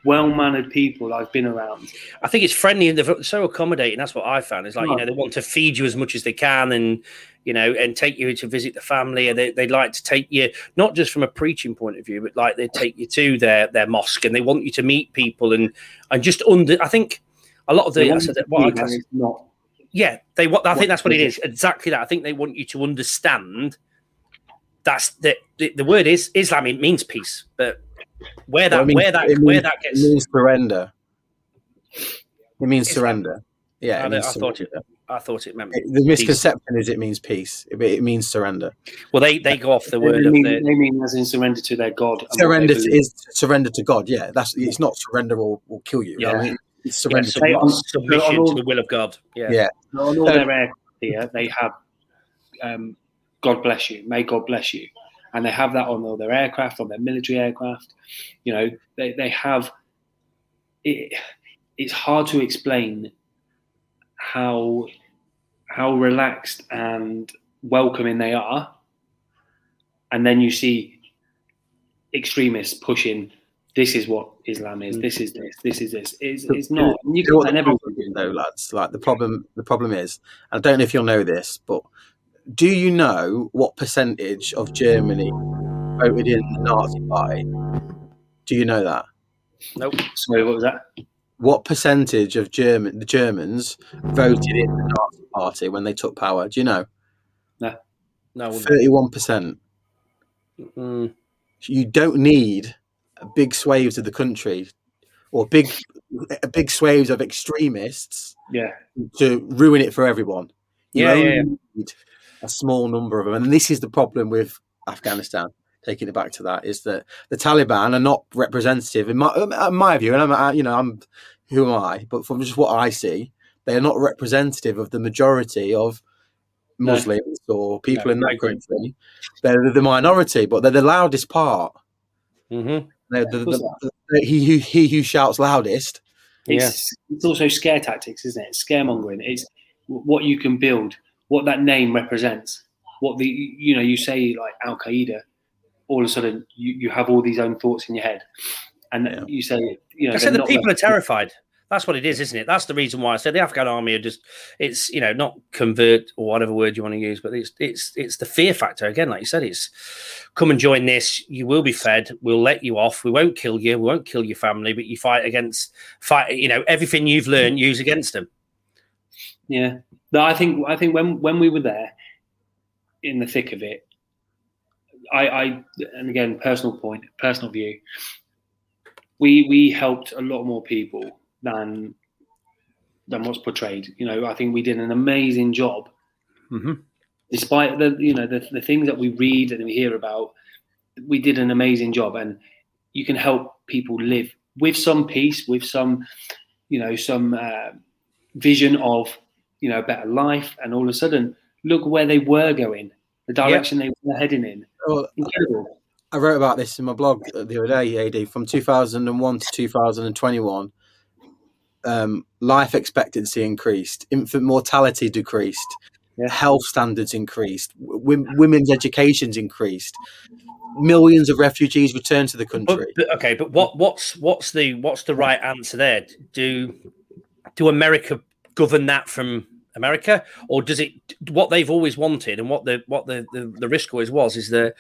well mannered people I've been around. I think it's friendly and they're so accommodating. That's what I found. It's like, you know, they want to feed you as much as they can and, you know, and take you to visit the family. And they, would like to take you, not just from a preaching point of view, but like they take you to their, their mosque and they want you to meet people and, and just under, I think a lot of the, I said, what I not. Yeah, they what I think that's what it is. Exactly that. I think they want you to understand that's the, the, the word is Islam it means peace, but where that, well, means, where that, means, where that gets. It means surrender. It means surrender. Yeah, I, I thought it. I thought it meant. the misconception peace. is it means peace. It, it, means surrender. Well, they, they go off the word they mean, the, they mean as in surrender to their God. Surrender is surrender to God. Yeah, that's it's not surrender or will kill you. Yeah. I mean, yeah, submission to the will of God. Yeah. Yeah. On all their aircraft here, they have um, God bless you, may God bless you. And they have that on all their aircraft, on their military aircraft. You know, they, they have it, it's hard to explain how how relaxed and welcoming they are. And then you see extremists pushing this is what Islam is. Mm. This is this. This is this. It's, it's not. You can find everyone though, lads. Like the problem. The problem is, I don't know if you'll know this, but do you know what percentage of Germany voted in the Nazi Party? Do you know that? Nope. Sorry, what was that? What percentage of German the Germans voted in the Nazi Party when they took power? Do you know? No. No. Thirty-one percent. Mm. You don't need big swathes of the country or big big swathes of extremists Yeah. to ruin it for everyone. You Yeah, yeah, yeah. Need a small number of them, and this is the problem with Afghanistan. Taking it back to that is that the Taliban are not representative in my, in my view, and I'm you know I'm who am I? But from just what I see, they are not representative of the majority of No. Muslims or people No, in that agree. country. They're the minority, but they're the loudest part. Mm-hmm. They're the, course the, the- he who he who shouts loudest. It's, it's also scare tactics, isn't it? Scaremongering. It's what you can build, what that name represents. What the you know you say like Al Qaeda, all of a sudden you, you have all these own thoughts in your head, and Yeah. you say you know I said the people are terrified. That's what it is, isn't it? That's the reason why I said the Afghan army are just it's you know not convert or whatever word you want to use, but it's it's it's the fear factor again. Like you said, it's come and join this. You will be fed. We'll let you off. We won't kill you. We won't kill your family, but you fight against fight. You know everything you've learned, use against them. Yeah, no, I think I think when when we were there, in the thick of it, I, I and again personal point, personal view, we we helped a lot more people than than what's portrayed. You know, I think we did an amazing job, Mm-hmm. despite the you know the, the things that we read and we hear about. We did an amazing job, and you can help people live with some peace, with some you know some uh, vision of you know a better life, and all of a sudden look where they were going, the direction they were heading in. Well, Incredible. I wrote about this in my blog the other day, AD, from 2001 to 2021. Um, life expectancy increased, infant mortality decreased, Yeah. health standards increased, w- women's education's increased, millions of refugees returned to the But, country. but okay, but what what's what's the what's the right answer there? Do do America govern that from America, or does it what they've always wanted and what the what the the, the risk always was is that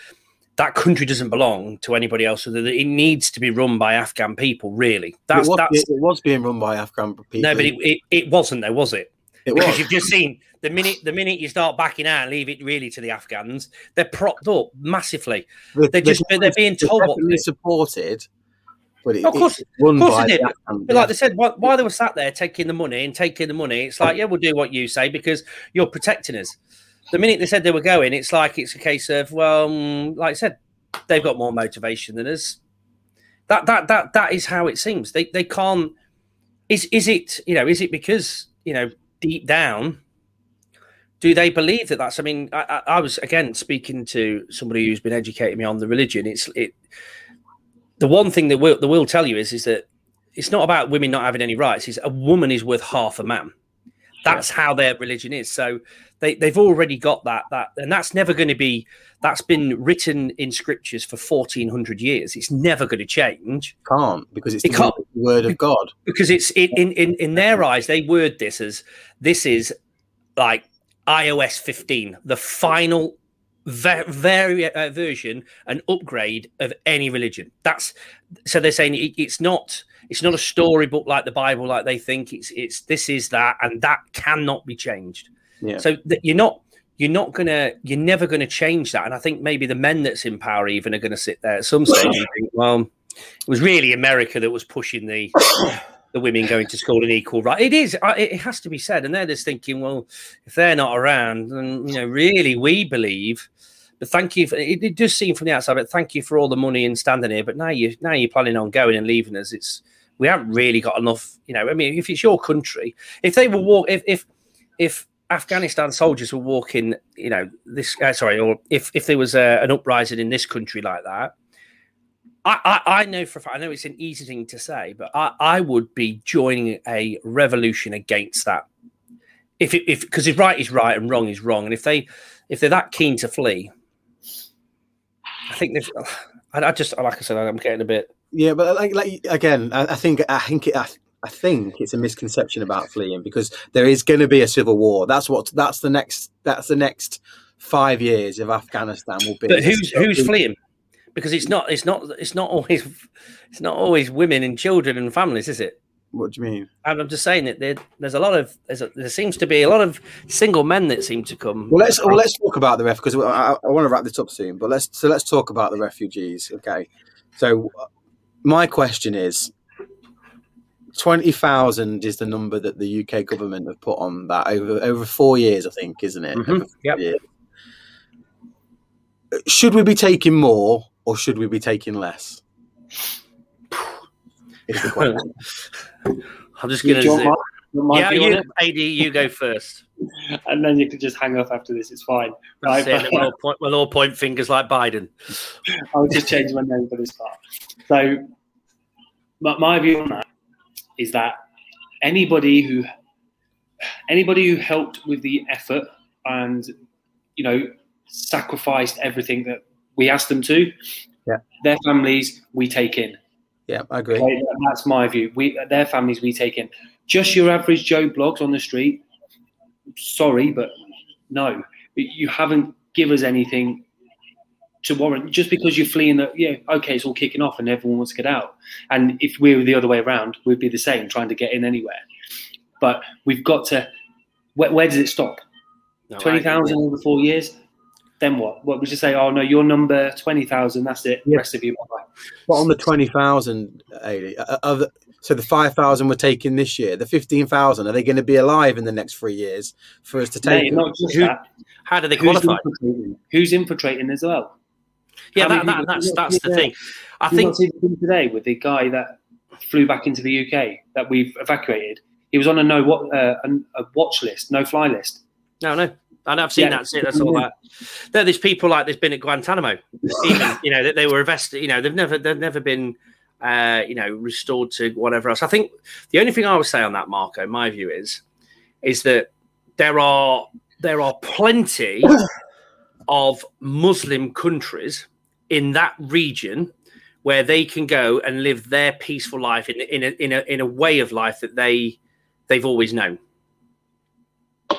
that country doesn't belong to anybody else, so that it needs to be run by Afghan people. Really, that's it, was, that's it was being run by Afghan people. no, but it, it, it wasn't though, was it? It because was. you've just seen the minute the minute you start backing out and leave it really to the Afghans, they're propped up massively. The- They're the- just they're being they're what to definitely do. supported, but it, Of course- of course they did, But like they said, while, why they were sat there taking the money and taking the money, it's like, yeah, we'll do what you say because you're protecting us. The minute they said they were going, it's like it's a case of, well, mm, like I said, they've got more motivation than us. That that that that is how it seems. They they can't. Is is it you know? Is it because you know deep down? Do they believe that that's? I mean, I, I, I was again speaking to somebody who's been educating me on the religion. It's it. The one thing that will they will tell you is is that it's not about women not having any rights. Is a woman is worth half a man. That's how their religion is. So they they've already got that that, and that's never going to be. That's been written in scriptures for fourteen hundred years. It's never going to change can't because it's It the word of God. because it's in in in, in their eyes they word this as this is like iOS 15, the final ve- vari- uh, version and upgrade of any religion. That's so they're saying it, it's not it's not a storybook like the Bible, like they think it's it's this is that and that cannot be changed. Yeah. So that you're not you're not gonna you're never gonna change that. And I think maybe the men that's in power even are gonna sit there at some stage and think, well, it was really America that was pushing the the women going to school and equal right. It is. It has to be said, and they're just thinking, well, if they're not around, then you know, really, we believe. But thank you. For, it, it does seem from the outside, but thank you for all the money and standing here. But now you now you're planning on going and leaving us. It's we haven't really got enough. You know, I mean, if it's your country, if they were walk, if if if Afghanistan soldiers were walking, you know, this uh, sorry, or if if there was a, an uprising in this country like that, I, I, I know for I know it's an easy thing to say, but I, I would be joining a revolution against that. If it, if because if right is right and wrong is wrong, and if they if they're that keen to flee, I think they've. I, I just like I said, I'm getting a bit. Yeah, but like, like again, I, I think I think it, I, I think it's a misconception about fleeing because there is going to be a civil war. That's what that's the next that's the next five years of Afghanistan will be. But who's who's fleeing? Because it's not it's not it's not always it's not always women and children and families, is it? What do you mean? I'm just saying that there, there's a lot of there's a, there seems to be a lot of single men that seem to come. Well, let's well, let's talk about the ref because I, I want to wrap this up soon. But let's so let's talk about the refugees. Okay, so my question is. 20,000 is the number that the UK government have put on that over over four years, I think, isn't it? Mm-hmm. Yep. Should we be taking more or should we be taking less? I'm just going to. Yeah, you, AD, you go first. and then you can just hang up after this. It's fine. Right? we'll, all point, we'll all point fingers like Biden. I'll just change my name for this part. So, my, my view on that is that anybody who anybody who helped with the effort and you know sacrificed everything that we asked them to, yeah, their families we take in. Yeah, I agree. Okay, that's my view. We their families we take in. Just your average Joe Bloggs on the street. Sorry, but no, you haven't give us anything to warrant just because you're fleeing that yeah okay it's all kicking off and everyone wants to get out and if we were the other way around we'd be the same trying to get in anywhere but we've got to where, where does it stop no, 20,000 over four years then what? What would you say? Oh no, your number twenty thousand. That's it. Yeah. Rest of you. But on the twenty thousand, uh, so the five thousand we're taking this year, the fifteen thousand, are they going to be alive in the next three years for us to take? not just Who, that. How do they qualify? Who's infiltrating, Who's infiltrating as well? Yeah, that, that, that's that's the thing. I think today with the guy that flew back into the UK that we've evacuated, he was on a no what uh, a watch list, no fly list. No, no. And I've seen yeah. that. That's all that. There, there's people like there's been at Guantanamo. Even you know that they were invested. You know they've never they've never been uh, you know restored to whatever else. I think the only thing I would say on that, Marco, my view is is that there are there are plenty of Muslim countries in that region where they can go and live their peaceful life in in a, in a, in a way of life that they they've always known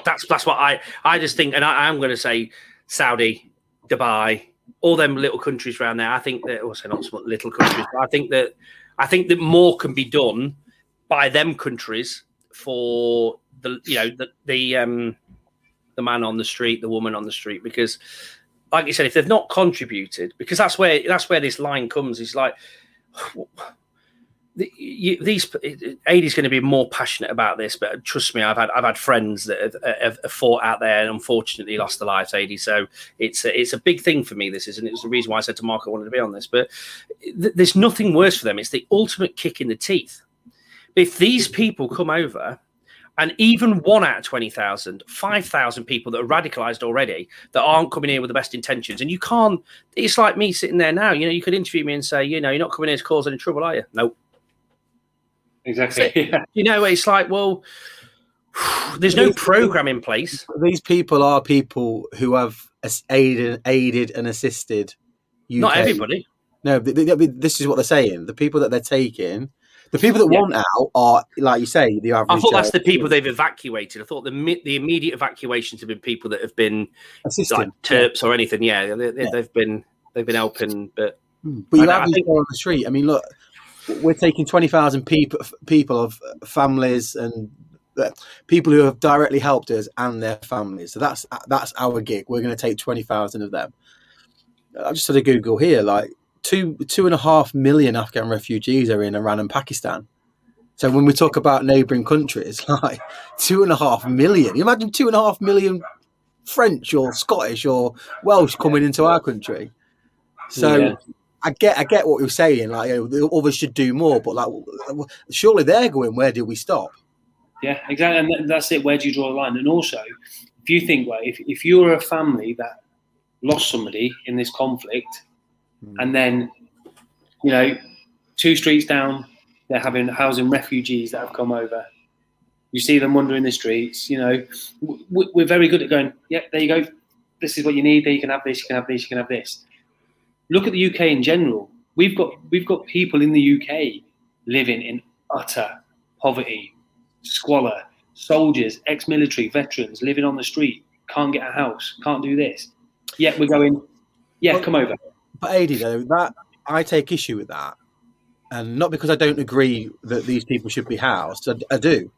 that's that's what I I just think, and I, am going to say Saudi, Dubai, all them little countries around there. I think that also not small little countries, I think that I think that more can be done by them countries for the you know the the um the man on the street, the woman on the street, because like you said, if they've not contributed, because that's where that's where this line comes. Is like these AD's going to be more passionate about this, but trust me, I've had I've had friends that have, uh, have, have fought out there and unfortunately lost their lives. AD, so it's a, it's a big thing for me. This is, and it was the reason why I said to Mark I wanted to be on this. But th- there's nothing worse for them. It's the ultimate kick in the teeth. If these people come over, and even one out of 20,000, 5,000 people that are radicalized already that aren't coming here with the best intentions. And you can't, it's like me sitting there now. You know, you could interview me and say, you know, you're not coming here to cause any trouble, are you? Nope. Exactly. So, you know, it's like, well, there's no program in place. These people are people who have aided, aided and assisted. UK. Not everybody. No, this is what they're saying. The people that they're taking, the people that yeah. want out are, like you say, the average. I thought that's the people they've evacuated. I thought the the immediate evacuations have been people that have been Assistant. like Terps or anything. Yeah, they, have yeah. been they've been helping, but. Hmm. But you have these on the street. I mean, look, we're taking 20,000 people, people of families and uh, people who have directly helped us and their families. So that's that's our gig. We're going to take 20,000 of them. I just had a Google here, like two two and a half million Afghan refugees are in Iran and Pakistan. So when we talk about neighbouring countries, like two and a half million, you imagine two and a half million French or Scottish or Welsh coming into our country. So yeah I get, I get what you're saying. Like, you know, others should do more, but like, surely they're going. Where do we stop? Yeah, exactly, and that's it. Where do you draw the line? And also, if you think, well, if if you're a family that lost somebody in this conflict, mm. and then, you know, two streets down, they're having housing refugees that have come over. You see them wandering the streets. You know, we're very good at going. Yeah, there you go. This is what you need. There you can have this. You can have this. You can have this. Look at the UK in general. We've got we've got people in the UK living in utter poverty, squalor, soldiers, ex-military, veterans living on the street, can't get a house, can't do this. Yet we're going, yeah, come over. But Adi, though, that I take issue with that, and not because I don't agree that these people should be housed. I, I do,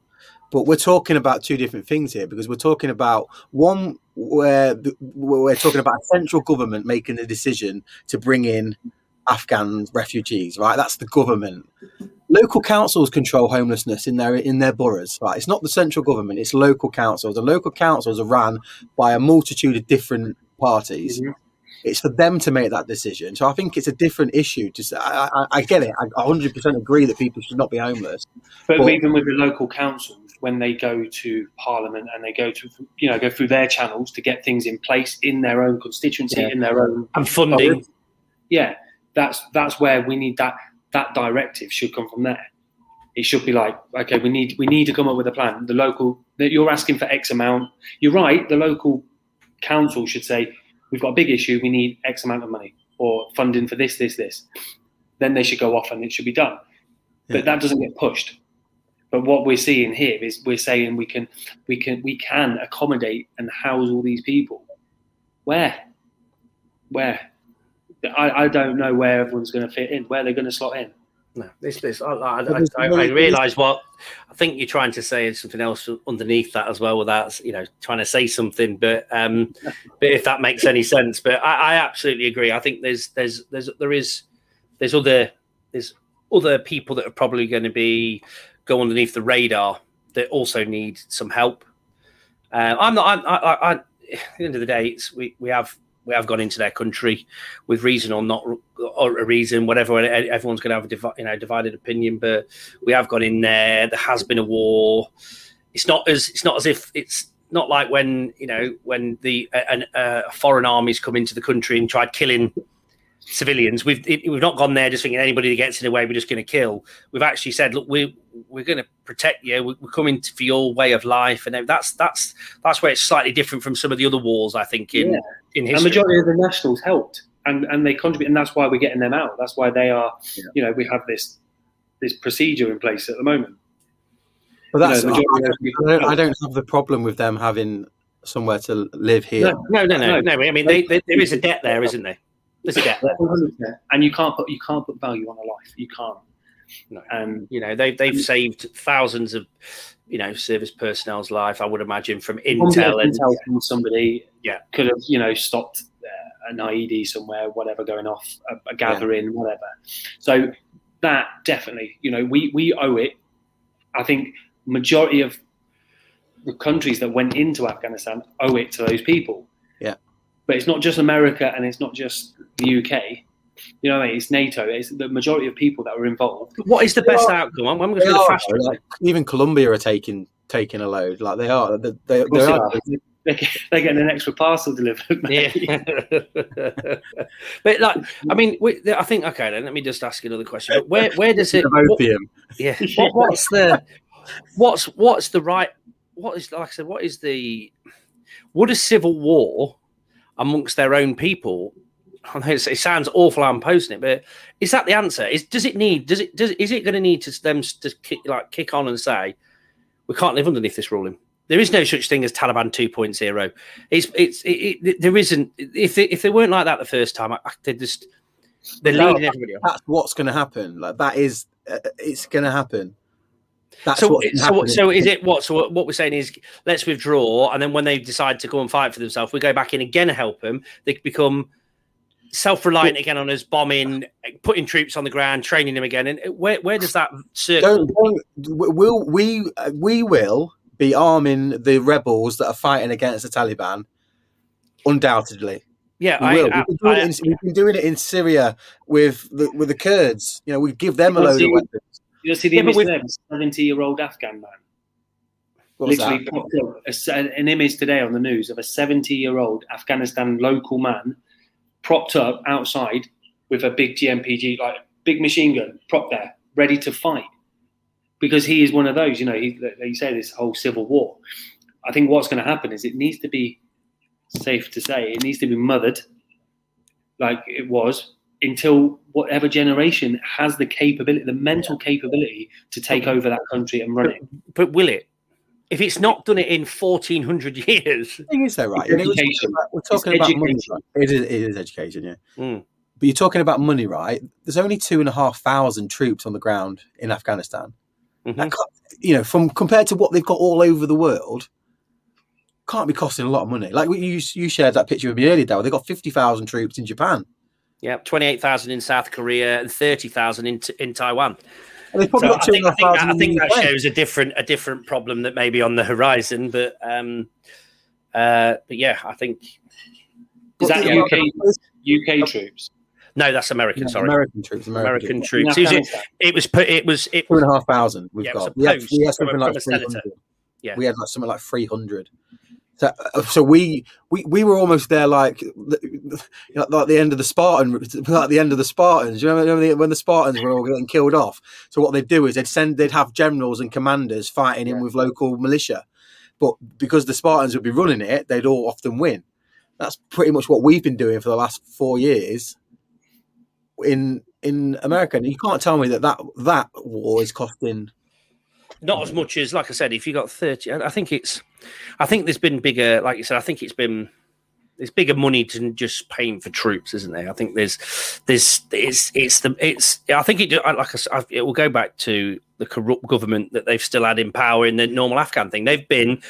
but we're talking about two different things here because we're talking about one where we're talking about a central government making the decision to bring in Afghan refugees, right? That's the government. Local councils control homelessness in their in their boroughs, right? It's not the central government; it's local councils. The local councils are run by a multitude of different parties. Mm-hmm. It's for them to make that decision. So I think it's a different issue. To say, I, I, I get it. I 100% agree that people should not be homeless. But, but even with the local councils, when they go to Parliament and they go to you know go through their channels to get things in place in their own constituency, yeah. in their own and funding. Yeah, that's that's where we need that that directive should come from there. It should be like, okay, we need we need to come up with a plan. The local that you're asking for X amount. You're right. The local council should say, we've got a big issue. We need X amount of money or funding for this, this, this. Then they should go off and it should be done. Yeah. But that doesn't get pushed. But what we're seeing here is we're saying we can we can we can accommodate and house all these people. Where? Where? I, I don't know where everyone's going to fit in, where they're going to slot in. No, this, this, I, I, I, I realise what I think you're trying to say is something else underneath that as well, without you know trying to say something. But um, but if that makes any sense, but I, I absolutely agree. I think there's there's there's there is there's other there's other people that are probably going to be go underneath the radar that also need some help. Uh, I'm not. I, I, I, at the end of the day, it's we we have we have gone into their country with reason or not or a reason, whatever. Everyone's going to have a divi- you know divided opinion, but we have gone in there. There has been a war. It's not as it's not as if it's not like when you know when the an, uh, foreign armies come into the country and tried killing civilians. We've it, we've not gone there just thinking anybody that gets in the way we're just going to kill. We've actually said, look, we we're going to protect you. We're coming for your way of life, and that's that's that's where it's slightly different from some of the other wars. I think in yeah. in history. The majority of the nationals helped, and and they contribute, and that's why we're getting them out. That's why they are. Yeah. You know, we have this this procedure in place at the moment. But that's you know, I, don't, I, don't, have the problem with them having somewhere to live here. No, no, no, no. no. I mean, they, they, there is a debt there, isn't there? There's a debt there. and you can't put you can't put value on a life. You can't. No. And you know they've they've saved thousands of you know service personnel's life. I would imagine from Intel and Intel from somebody yeah could have you know stopped uh, an IED somewhere, whatever going off, a, a gathering, yeah. whatever. So that definitely you know we we owe it. I think majority of the countries that went into Afghanistan owe it to those people. Yeah. But it's not just America and it's not just the UK. You know, what I mean? it's NATO. It's the majority of people that were involved. What is the best are, outcome? I'm going to the fast like, Even Colombia are taking taking a load. Like they are. They, they, they are. They're getting an extra parcel delivered. Mate. Yeah. but like, I mean, we, I think okay. Then let me just ask you another question. Where where does it? What, yeah. What, what's the what's what's the right? What is like I said? What is the? Would a civil war amongst their own people it sounds awful. I'm posting it, but is that the answer? Is does it need? Does it? Does is it going to need to them to kick, like kick on and say we can't live underneath this ruling? There is no such thing as Taliban 2.0. It's it's it, it, there isn't. If they, if they weren't like that the first time, I, they just they're no, leading everybody. On. That's what's going to happen. Like that is uh, it's going to happen. That's so, so, so is it what? So what we're saying is, let's withdraw, and then when they decide to go and fight for themselves, we go back in again and help them. They become self-reliant again on us, bombing, putting troops on the ground, training them again. And where where does that circle? Don't, don't, will we we will be arming the rebels that are fighting against the Taliban, undoubtedly. Yeah, we I, will. I, We've, been doing I, it in, we've been doing it in Syria with the with the Kurds. You know, we give them a load of weapons. You see the Yeah, image there, of a seventy-year-old Afghan man. What Literally that? popped up a s- an image today on the news of a seventy-year-old Afghanistan local man propped up outside with a big GMPG, like big machine gun, propped there, ready to fight. Because he is one of those, you know, he, like you say, this whole civil war. I think what's going to happen is it needs to be safe to say it needs to be mothered, like it was, until whatever generation has the capability, the mental capability to take over that country and run it. but will it? If it's not done it in fourteen hundred years, The thing is, though, right? It's You know, we're talking about, we're talking about money. Right? It is, it is education, yeah. Mm. But you're talking about money, right? There's only two and a half thousand troops on the ground in Afghanistan. Mhm. You know, from compared to what they've got all over the world, can't be costing a lot of money. Like you, you shared that picture with me earlier, Dale. They got fifty thousand troops in Japan, yeah, twenty-eight thousand in South Korea and thirty thousand in in Taiwan. And probably So got I think, and a I half think, thousand. I think that shows a different a different problem that may be on the horizon. But um, uh, but yeah, I think Is that Yeah. UK UK troops? no, that's American. Yeah, Sorry, American troops. American, American troops. troops. It was, it was put. It was it. Two and a half thousand. We've Yeah, got. We had, we had something like from a three Yeah. We had like something like three hundred. So, uh, so we, we we were almost there, like the- like the end of the Spartan, like the end of the Spartans. You remember when the- when the Spartans were all getting killed off? So what they'd do is they'd send, they'd have generals and commanders fighting in Yeah. with local militia, but because the Spartans would be running it, they'd all often win. That's pretty much what we've been doing for the last four years in in America. And you can't tell me that that, that war is costing. Not as much as like I said. If you got thirty, I think it's. I think there's been bigger, like you said. I think it's been. There's bigger money than just paying for troops, isn't there? I think there's, there's, it's, it's the, it's. I think it, like I said, it will go back to the corrupt government that they've still had in power in the normal Afghan thing. They've been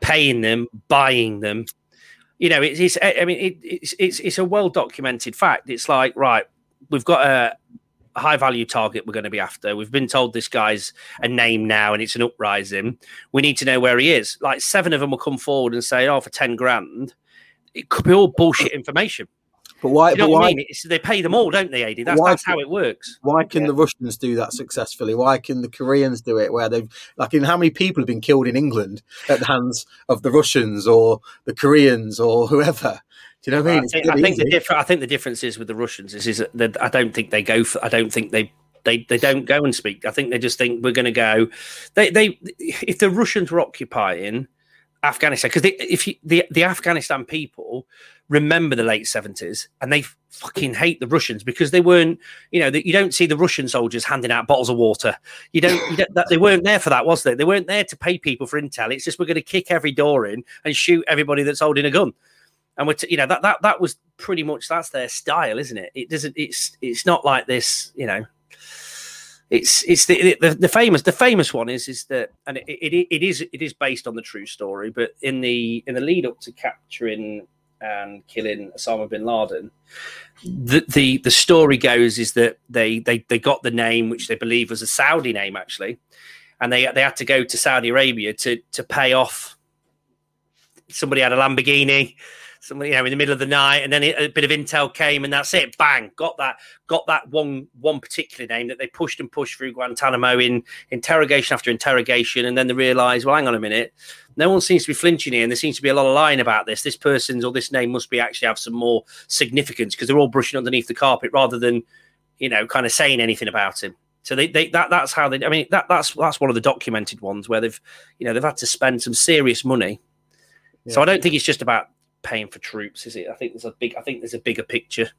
paying them, buying them. You know, it's. it's I mean, it, it's, it's, it's a well documented fact. It's like right, we've got a high value target we're going to be after. We've been told this guy's a name now and it's an uprising. We need to know where he is. Like seven of them will come forward and say, "Oh, for ten grand." It could be all bullshit information. But why? Do you know but what why? I mean? It's, they pay them all, don't they, Adi? That's, Why- that's how it works. Why can Yeah. the Russians do that successfully? Why can the Koreans do it? Where they've like, in how many people have been killed in England at the hands of the Russians or the Koreans or whoever? Do you know what I mean? I think, I think the difference. I think the difference is with the Russians is, is that I don't think they go for. I don't think they. They, they don't go and speak. I think they just think we're going to go. They they if the Russians were occupying Afghanistan because if you, the the Afghanistan people remember the late seventies and they fucking hate the Russians because they weren't you know that you don't see the Russian soldiers handing out bottles of water. You don't, you don't that, they weren't there for that, was they? They weren't there to pay people for intel. It's just we're going to kick every door in and shoot everybody that's holding a gun and we're t- you know that that that was pretty much that's their style, isn't it? It doesn't. It's it's not like this, you know. It's it's the the, the famous the famous one is is that and it, it it is it is based on the true story, but in the in the lead up to capturing and killing Osama bin Laden, the the the story goes is that they they they got the name which they believe was a Saudi name actually, and they they had to go to Saudi Arabia to to pay off. Somebody had a Lamborghini somebody you know in the middle of the night and then a bit of intel came and that's it. Bang! Got that got that one one particular name that they pushed and pushed through guantanamo in interrogation after interrogation and then they realized well hang on a minute. No one seems to be flinching here and there seems to be a lot of lying about this. This person's or this name must be actually have some more significance because they're all brushing underneath the carpet rather than you know kind of saying anything about him. So they, they that that's how they i mean that that's that's one of the documented ones where they've you know they've had to spend some serious money. So i don't think it's just about paying for troops, is it? I think there's a big. I think there's a bigger picture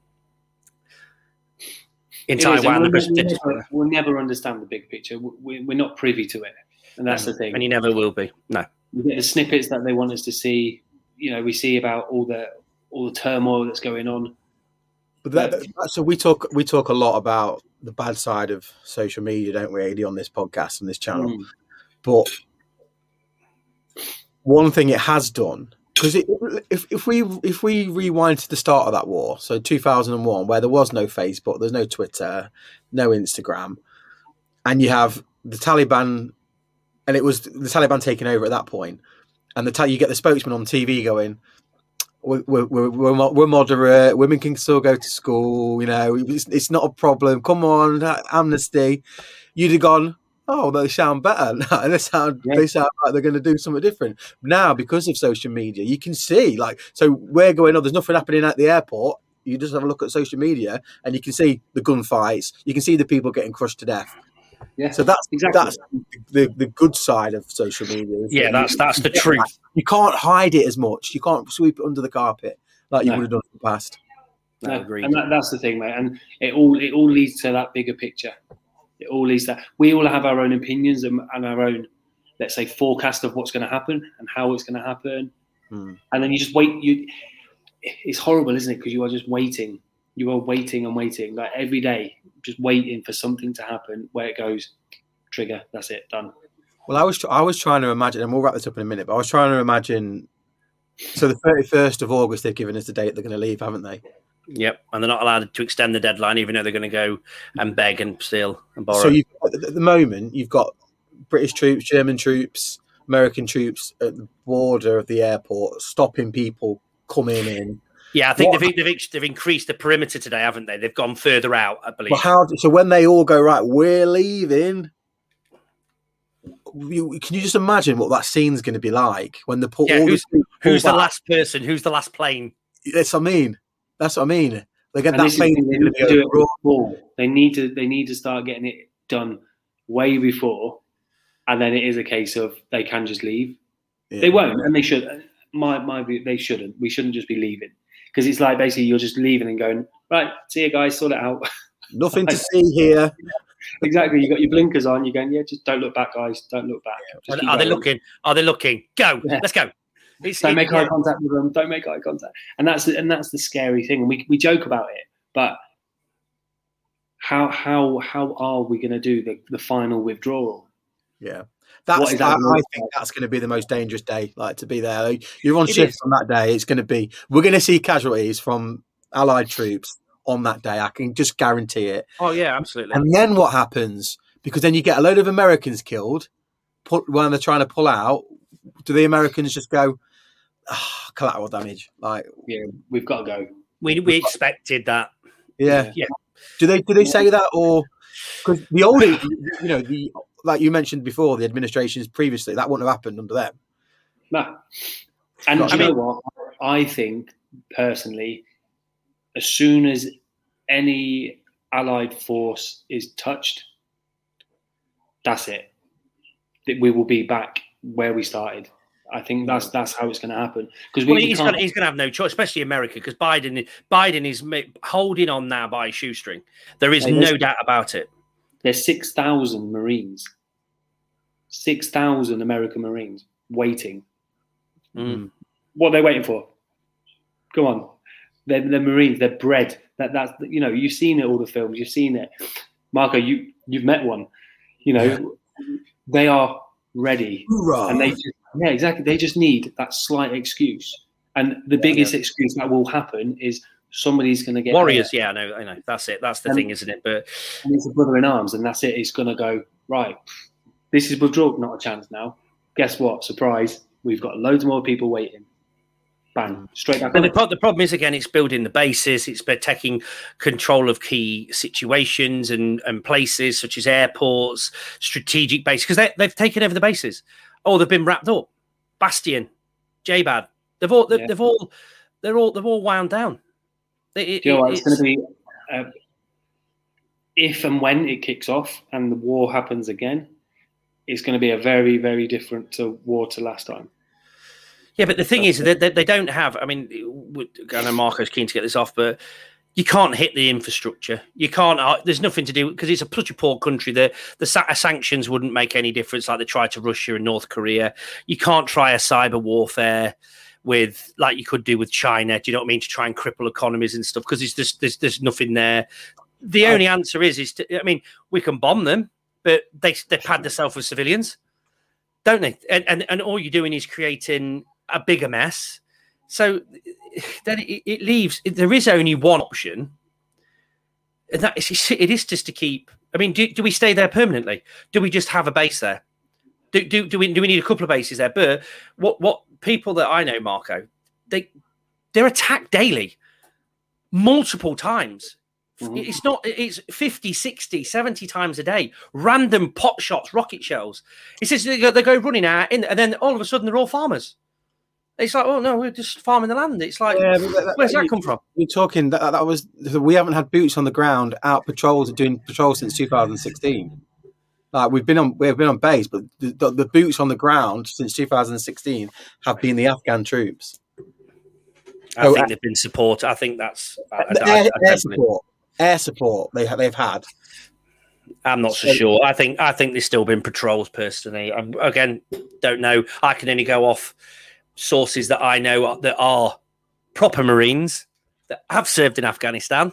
in It is, and Taiwan. we'll, the we'll never, we'll never understand the big picture. We- We're not privy to it, and that's the thing. and you never will be. No, we get the snippets that they want us to see. You know, we see about all the all the turmoil that's going on. But that, that- so we talk we talk a lot about the bad side of social media, don't we, AD, on this podcast and this channel. Mm. But one thing it has done because if if we if we rewind to the start of that war, so two thousand and one, where there was no Facebook, there's no Twitter, no Instagram, and you have the Taliban, and it was the Taliban taking over at that point, and the you get the spokesman on TV going, we're, we're, we're, we're, moderate. Women can still go to school. You know, it's, it's not a problem. Come on, amnesty. You'd have gone. Oh, they sound better. they sound yeah. they sound like they're going to do something different now because of social media. You can see like so we're going. Oh, there's nothing happening at the airport. You just have a look at social media and you can see the gunfights. You can see the people getting crushed to death. Yeah. So that's exactly that's the, the good side of social media. Yeah, that's that's the truth. You can't hide it as much. You can't sweep it under the carpet like you no. would have done in the past. No, agreed. And that, that's the thing, mate. And it all it all leads to that bigger picture. It all to that. We all have our own opinions and, and our own, let's say, forecast of what's going to happen and how it's going to happen. Hmm. And then you just wait. You, it's horrible, isn't it? Because you are just waiting. You are waiting and waiting, like every day, just waiting for something to happen where it goes trigger. That's it, done. Well, I was I was trying to imagine, and we'll wrap this up in a minute. But I was trying to imagine. So the thirty first of August, they've given us the date they're going to leave, haven't they? Yep, and they're not allowed to extend the deadline, even though they're going to go and beg and steal and borrow. So at the moment, you've got British troops, German troops, American troops at the border of the airport, stopping people coming in yeah, I think they've, they've, they've increased the perimeter today, haven't they? They've gone further out, I believe. Well, how? So when they all go right, we're leaving. You, can you just imagine what that scene's going to be like when the yeah, who's, the, who's the last person? Who's the last plane? That's what I mean. That's what I mean. They get and that plane. They need to do it. They need to. They need to start getting it done way before, and then it is a case of they can just leave. Yeah. They won't, and they should. My my view, they shouldn't. We shouldn't just be leaving because it's like basically you're just leaving and going right. See you guys, sort it out. Nothing to see here. exactly. You got your blinkers on. You're going, yeah. Just don't look back, guys. Don't look back. Are, are they looking? Are they looking? Go. Yeah. Let's go. It's, don't it, make eye contact with them. Don't make eye contact. And that's and that's the scary thing. And we we joke about it, but how how how are we going to do the, the final withdrawal? Yeah. That's that, I think that's going to be the most dangerous day, like to be there. You're on it shift is. on that day. It's going to be. We're going to see casualties from Allied troops on that day. I can just guarantee it. Oh yeah, absolutely. And then what happens? Because then you get a load of Americans killed. Put when they're trying to pull out. Do the Americans just go oh, collateral damage? Like yeah, we've got to go. We we expected that. Yeah, yeah. Do they do they say that or because the older you know the like you mentioned before, the administrations previously, that wouldn't have happened under them. No. And you I mean, know what? I think personally, as soon as any allied force is touched, that's it. That We will be back where we started. I think that's that's how it's going to happen because well, he's going to have no choice, especially America, because Biden Biden is holding on now by a shoestring. There is no doubt about it. There's 6,000 Marines, 6,000 American Marines waiting. Mm. What are they waiting for? Come on. They're, they're Marines, they're bred. That, that's, you know, you've seen it, all the films, you've seen it. Marco, you, you've met one. You know, yeah. they are ready. Hoorah. And they just, yeah, exactly. They just need that slight excuse. And the biggest yeah. excuse that will happen is somebody's going to get warriors. There. Yeah, I know, I know. That's it. That's the and, thing, isn't it? But it's a brother in arms, and that's it. It's going to go right. This is withdrawal, not a chance now. Guess what? Surprise! We've got loads more people waiting. Bang, straight back. And the, pro- the problem is again, it's building the bases. It's taking control of key situations and, and places such as airports, strategic bases because they've taken over the bases. Oh, they've been wrapped up. Bastion, Jabad. They've all they've, yeah. they've all they're all they've all wound down. It, you know what, it's, it's going to be uh, if and when it kicks off and the war happens again, it's going to be a very, very different to war to last time. Yeah, but the thing That's is that they, they, don't have. I mean, I know Marco's keen to get this off, but you can't hit the infrastructure. You can't. Uh, there's nothing to do because it's a such a poor country. The the sanctions wouldn't make any difference, like they tried to Russia and North Korea. You can't try a cyber warfare with like you could do with China. Do you know what I mean? To try and cripple economies and stuff because it's just there's there's nothing there. The only answer is is to, I mean we can bomb them, but they they pad themselves with civilians, don't they? And, and and all you're doing is creating a bigger mess. So then it, it leaves. There is only one option, and that is it is just to keep. I mean, do, do we stay there permanently? Do we just have a base there? Do, do, do we do we need a couple of bases there? But what what people that I know, Marco, they they're attacked daily, multiple times. Mm-hmm. It's not, it's 50, 60, 70 times a day. Random pot shots, rocket shells. It says they go, they go running out, in, and then all of a sudden they're all farmers. It's like, oh no, we're just farming the land. It's like, yeah, that, where's that, come from? You're talking that that was we haven't had boots on the ground out patrols doing patrols since 2016. Like we've been on we've been on base, but the, the, the boots on the ground since 2016 have been the Afghan troops. I think they've been support. I think that's I, air, I, air support. Air support they they've had. I'm not so, so sure. I think I think there's still been patrols personally. I'm, again, don't know. I can only go off sources that I know that are proper Marines that have served in Afghanistan,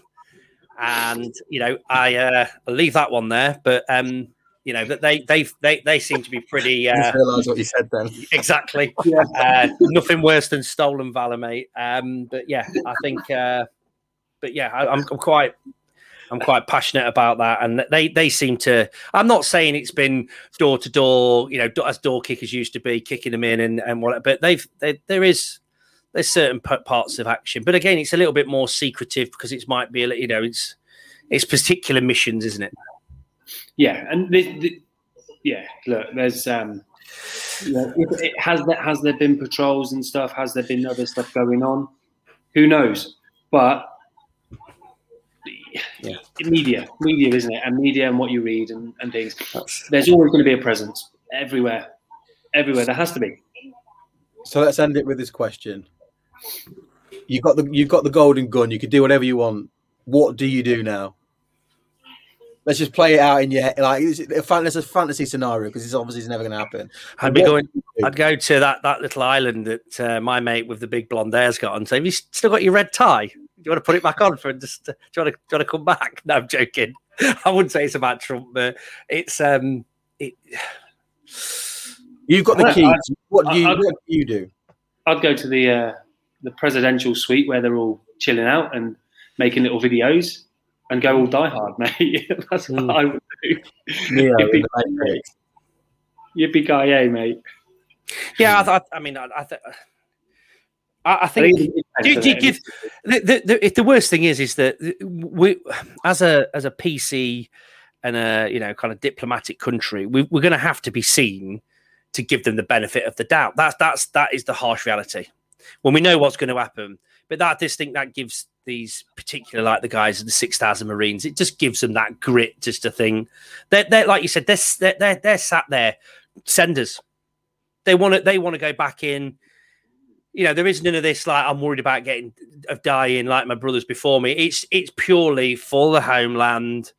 and you know I uh, I'll leave that one there. But um, you know that they they they they seem to be pretty. Uh, realise what you said then. Exactly. yeah. uh, nothing worse than stolen valor, mate. Um, but yeah, I think. Uh, but yeah, I, I'm, I'm quite I'm quite passionate about that, and they they seem to. I'm not saying it's been door to door, you know, as door kickers used to be, kicking them in and and what, but they've they, there is there's certain parts of action, but again, it's a little bit more secretive because it might be, a, you know, it's it's particular missions, isn't it? Yeah, and the, the, yeah, look, there's um, you know, it, has that has there been patrols and stuff? Has there been other stuff going on? Who knows? But yeah. media, media, isn't it? And media and what you read and, and things. There's always going to be a presence everywhere, everywhere. There has to be. So let's end it with this question. You've got the you've got the golden gun. You can do whatever you want. What do you do now? Let's just play it out in your head. Like it's a, it's a fantasy scenario because it's obviously never going to happen. I'd be going. I'd go to that that little island that uh, my mate with the big blonde hair's got on. So have you still got your red tie? Do you want to put it back on for just? Do you want to, do you want to come back? No, I'm joking. I wouldn't say it's about Trump, but it's um. It... You've got the keys. what do you, what do you do? I'd go to the uh, the presidential suite where they're all chilling out and making little videos, and go all die hard, mate. That's mm. what I would do. Yeah, Yippee guy, mate. Yeah, I, I mean, I, I, th- I, I think. Do, do you give the, the, the, the worst thing is is that we, as a as a PC and a you know kind of diplomatic country, we, we're going to have to be seen to give them the benefit of the doubt. That's that's that is the harsh reality when we know what's going to happen. But that I just think that gives these particular like the guys of the six thousand Marines, it just gives them that grit just to think they're, they're like you said they're, they're they're sat there senders. They want to they want to go back in you know, there is none of this like I'm worried about getting of dying like my brothers before me. It's it's purely for the homeland.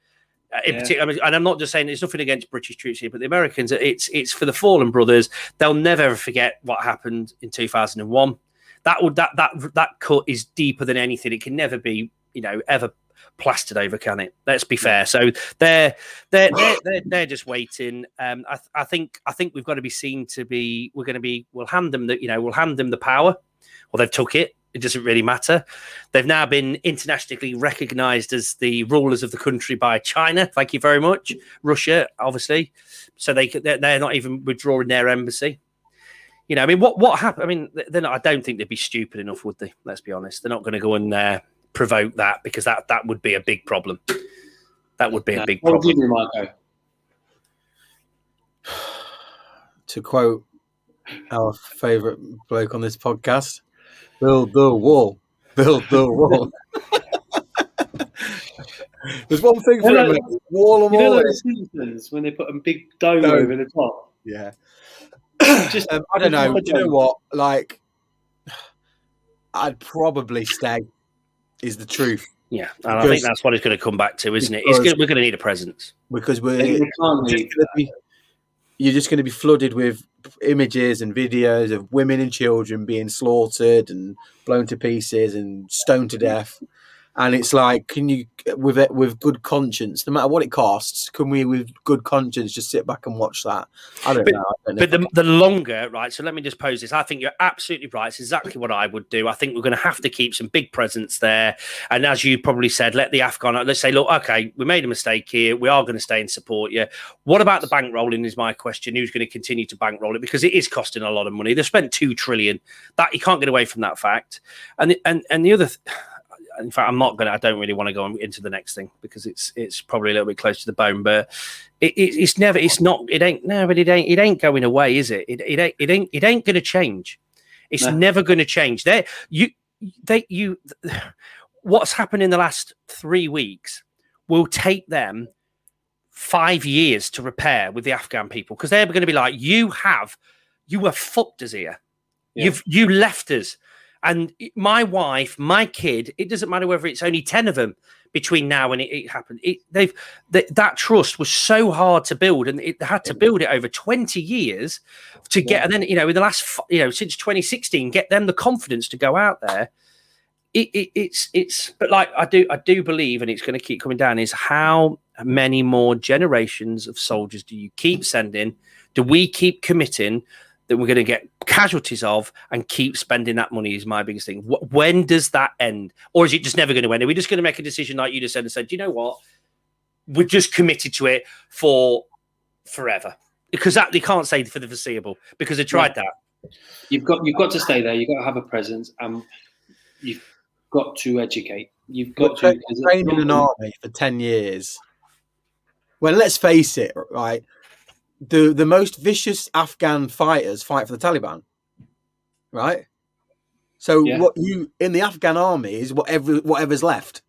Uh, in yeah. particular, I mean, and I'm not just saying there's nothing against British troops here, but the Americans. It's it's for the fallen brothers. They'll never ever forget what happened in 2001. That would that that that cut is deeper than anything. It can never be, you know, ever plastered over, can it? Let's be fair. So they're they're they're, they're, they're just waiting. Um, I, I think I think we've got to be seen to be. We're going to be. We'll hand them the. You know, we'll hand them the power. Well, they've took it. It doesn't really matter. They've now been internationally recognised as the rulers of the country by China. Thank you very much. Russia, obviously. So they they're not even withdrawing their embassy. You know, I mean, what what happened? I mean, they're not, I don't think they'd be stupid enough, would they? Let's be honest. They're not going to go and uh, provoke that because that that would be a big problem. That would be a big problem. You, Marco? To quote our favourite bloke on this podcast, build the wall, build the wall. There's one thing for you know, wall of all. Simpsons when they put a big dome, dome. over the top. Yeah. Just um, I don't know. Do you know what? Like, I'd probably stay is the truth. Yeah, and I think that's what it's going to come back to, isn't it? Gonna, we're going to need a presence because we're just be, you're just going to be flooded with images and videos of women and children being slaughtered and blown to pieces and stoned to death. And it's like, can you with it with good conscience, no matter what it costs, can we with good conscience just sit back and watch that? I don't but, know. Don't know but the, the longer, right? So let me just pose this. I think you're absolutely right. It's exactly what I would do. I think we're going to have to keep some big presence there, and as you probably said, let the Afghan. Let's say, look, okay, we made a mistake here. We are going to stay and support you. What about the bankrolling? Is my question. Who's going to continue to bankroll it because it is costing a lot of money. They've spent two trillion. That you can't get away from that fact. And and and the other. Th- in fact, I'm not gonna. I don't really want to go into the next thing because it's it's probably a little bit close to the bone. But it, it, it's never. It's not. It ain't. No, but it ain't. It ain't going away, is it? It, it ain't. It ain't. It ain't going to change. It's no. never going to change. There, you, they, you. What's happened in the last three weeks will take them five years to repair with the Afghan people because they're going to be like, you have, you were fucked us here. Yeah. You've you left us. And my wife, my kid, it doesn't matter whether it's only 10 of them between now and it, it happened. It, they've th- that trust was so hard to build, and it had to build it over 20 years to get. Yeah. And then, you know, in the last, you know, since 2016, get them the confidence to go out there. It, it, it's it's but like I do I do believe and it's going to keep coming down is how many more generations of soldiers do you keep sending do we keep committing that we're going to get casualties of and keep spending that money is my biggest thing. When does that end? Or is it just never going to end? Are we just going to make a decision like you just said and said, you know what? We're just committed to it for forever. Because that they can't say for the foreseeable because they tried yeah. that. You've got you've got to stay there. You've got to have a presence, and you've got to educate. You've got to train in an army for ten years. Well, let's face it, right? The the most vicious Afghan fighters fight for the Taliban, right? So yeah. what you in the Afghan army is whatever whatever's left.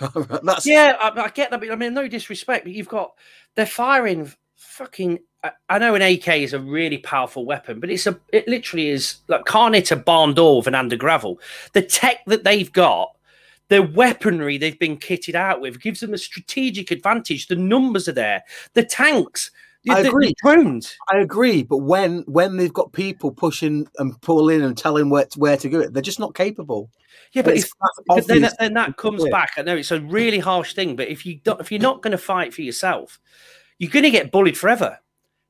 That's yeah, I, I, get that. But I mean, no disrespect, but you've got they're firing fucking. I, I know an AK is a really powerful weapon, but it's a it literally is like can't hit a barn door with an under gravel. The tech that they've got the weaponry they've been kitted out with gives them a strategic advantage. The numbers are there. The tanks, I agree. drones. I agree, but when when they've got people pushing and pulling and telling where to, where to go, it they're just not capable. Yeah, but, if, but then, then that comes back. I know it's a really harsh thing, but if you don't, if you're not going to fight for yourself, you're going to get bullied forever.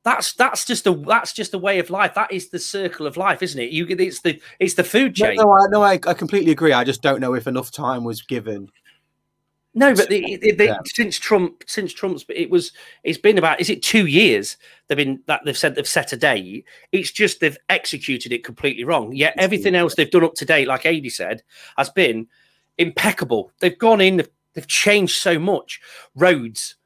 That's that's just a that's just a way of life. That is the circle of life, isn't it? You it's the it's the food chain. No, no, I, no I, I completely agree. I just don't know if enough time was given no, but the, the, the, yeah. since Trump, since Trump's, it was, it's been about, is it two years? They've been that they've said they've set a date. It's just they've executed it completely wrong. Yet everything else they've done up to date, like Adi said, has been impeccable. They've gone in, they've, they've changed so much: roads,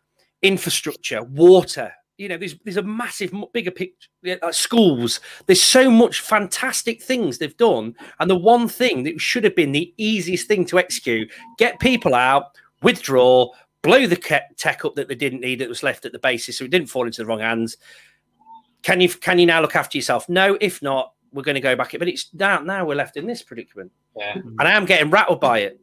infrastructure, water. You know, there's there's a massive, bigger picture. Like schools. There's so much fantastic things they've done, and the one thing that should have been the easiest thing to execute: get people out withdraw, blow the tech up that they didn't need that was left at the basis, so it didn't fall into the wrong hands. Can you can you now look after yourself? No, if not, we're going to go back. But it's now now we're left in this predicament, yeah. and I am getting rattled by it.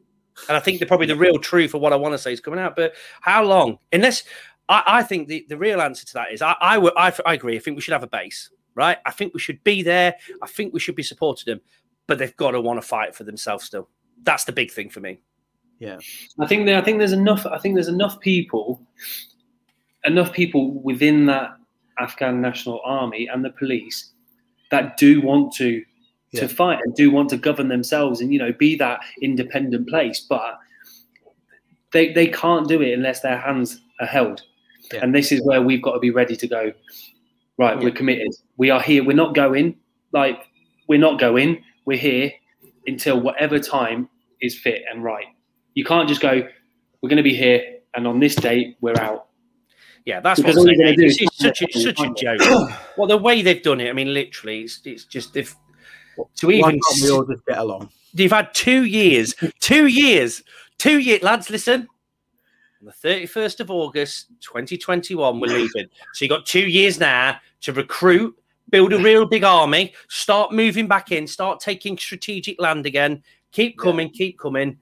And I think the probably the real truth of what I want to say is coming out. But how long? Unless I, I think the, the real answer to that is I, I, I, I agree. I think we should have a base, right? I think we should be there. I think we should be supporting them, but they've got to want to fight for themselves still. That's the big thing for me. Yeah, I think there, I think there's enough. I think there's enough people, enough people within that Afghan National Army and the police that do want to yeah. to fight and do want to govern themselves and you know be that independent place, but they they can't do it unless their hands are held. Yeah. And this is where we've got to be ready to go. Right, yeah. we're committed. We are here. We're not going. Like we're not going. We're here until whatever time is fit and right. You can't just go, we're going to be here, and on this date, we're out. Yeah, that's because what I'm saying. This is such a, such a joke. well, the way they've done it, I mean, literally, it's, it's just if to even we all just get along. You've had two years, two years, two years, lads. Listen, on the thirty first of August, twenty twenty one, we're leaving. So you got two years now to recruit, build a real big army, start moving back in, start taking strategic land again. Keep coming, yeah. keep coming.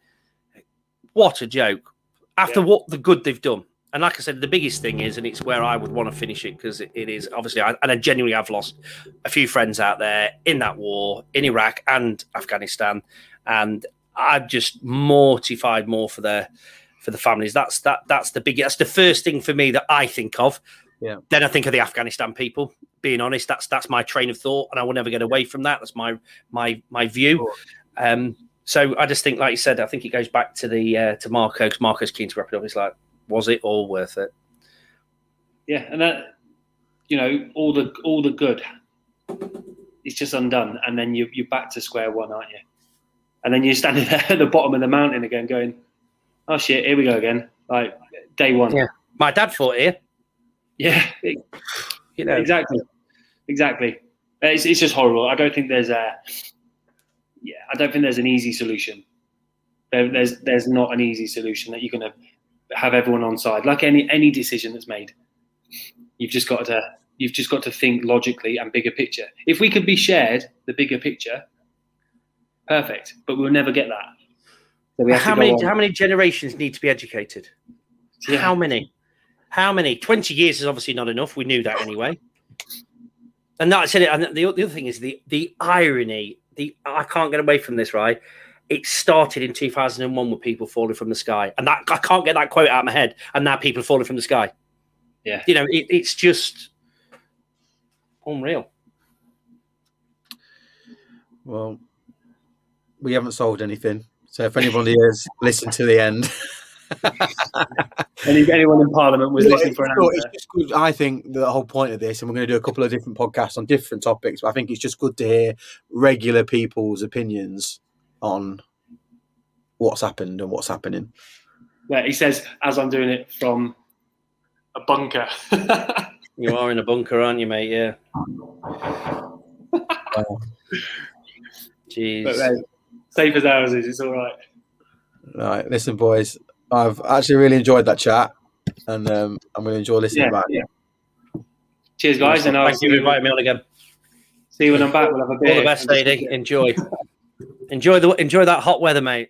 What a joke. After yeah. what the good they've done. And like I said, the biggest thing is, and it's where I would want to finish it because it, it is obviously, I, and I genuinely have lost a few friends out there in that war in Iraq and Afghanistan. And I'm just mortified more for their for the families. That's that that's the big that's the first thing for me that I think of. Yeah. Then I think of the Afghanistan people. Being honest, that's that's my train of thought, and I will never get away from that. That's my my my view. Um, so I just think, like you said, I think it goes back to the uh, to Marco because Marco's keen to wrap it up. It's like, was it all worth it? Yeah, and that you know all the all the good, it's just undone, and then you you're back to square one, aren't you? And then you're standing there at the bottom of the mountain again, going, "Oh shit, here we go again!" Like day one. Yeah, my dad fought here. Yeah, it, you know exactly, exactly. It's it's just horrible. I don't think there's a yeah, I don't think there's an easy solution. There, there's there's not an easy solution that you're going to have everyone on side. Like any any decision that's made, you've just got to you've just got to think logically and bigger picture. If we could be shared the bigger picture, perfect. But we'll never get that. So how many how many generations need to be educated? Yeah. How many? How many? Twenty years is obviously not enough. We knew that anyway. And that's it. And the, the other thing is the the irony the I can't get away from this, right? It started in 2001 with people falling from the sky, and that I can't get that quote out of my head. And now people falling from the sky. Yeah, you know, it, it's just unreal. Well, we haven't solved anything. So if anybody has listened to the end. Any, anyone in Parliament was listening for an answer. Good, I think the whole point of this, and we're going to do a couple of different podcasts on different topics, but I think it's just good to hear regular people's opinions on what's happened and what's happening. Yeah, he says, as I'm doing it from a bunker. you are in a bunker, aren't you, mate? Yeah. Jeez. But, uh, safe as ours is, it's all right. Right, listen, boys. I've actually really enjoyed that chat, and um, I'm going to enjoy listening yeah, back. Yeah. Cheers, guys, and I'll thank you for inviting me on again. See you when I'm back. We'll have a beer. All the best, lady. Enjoy. enjoy the enjoy that hot weather, mate.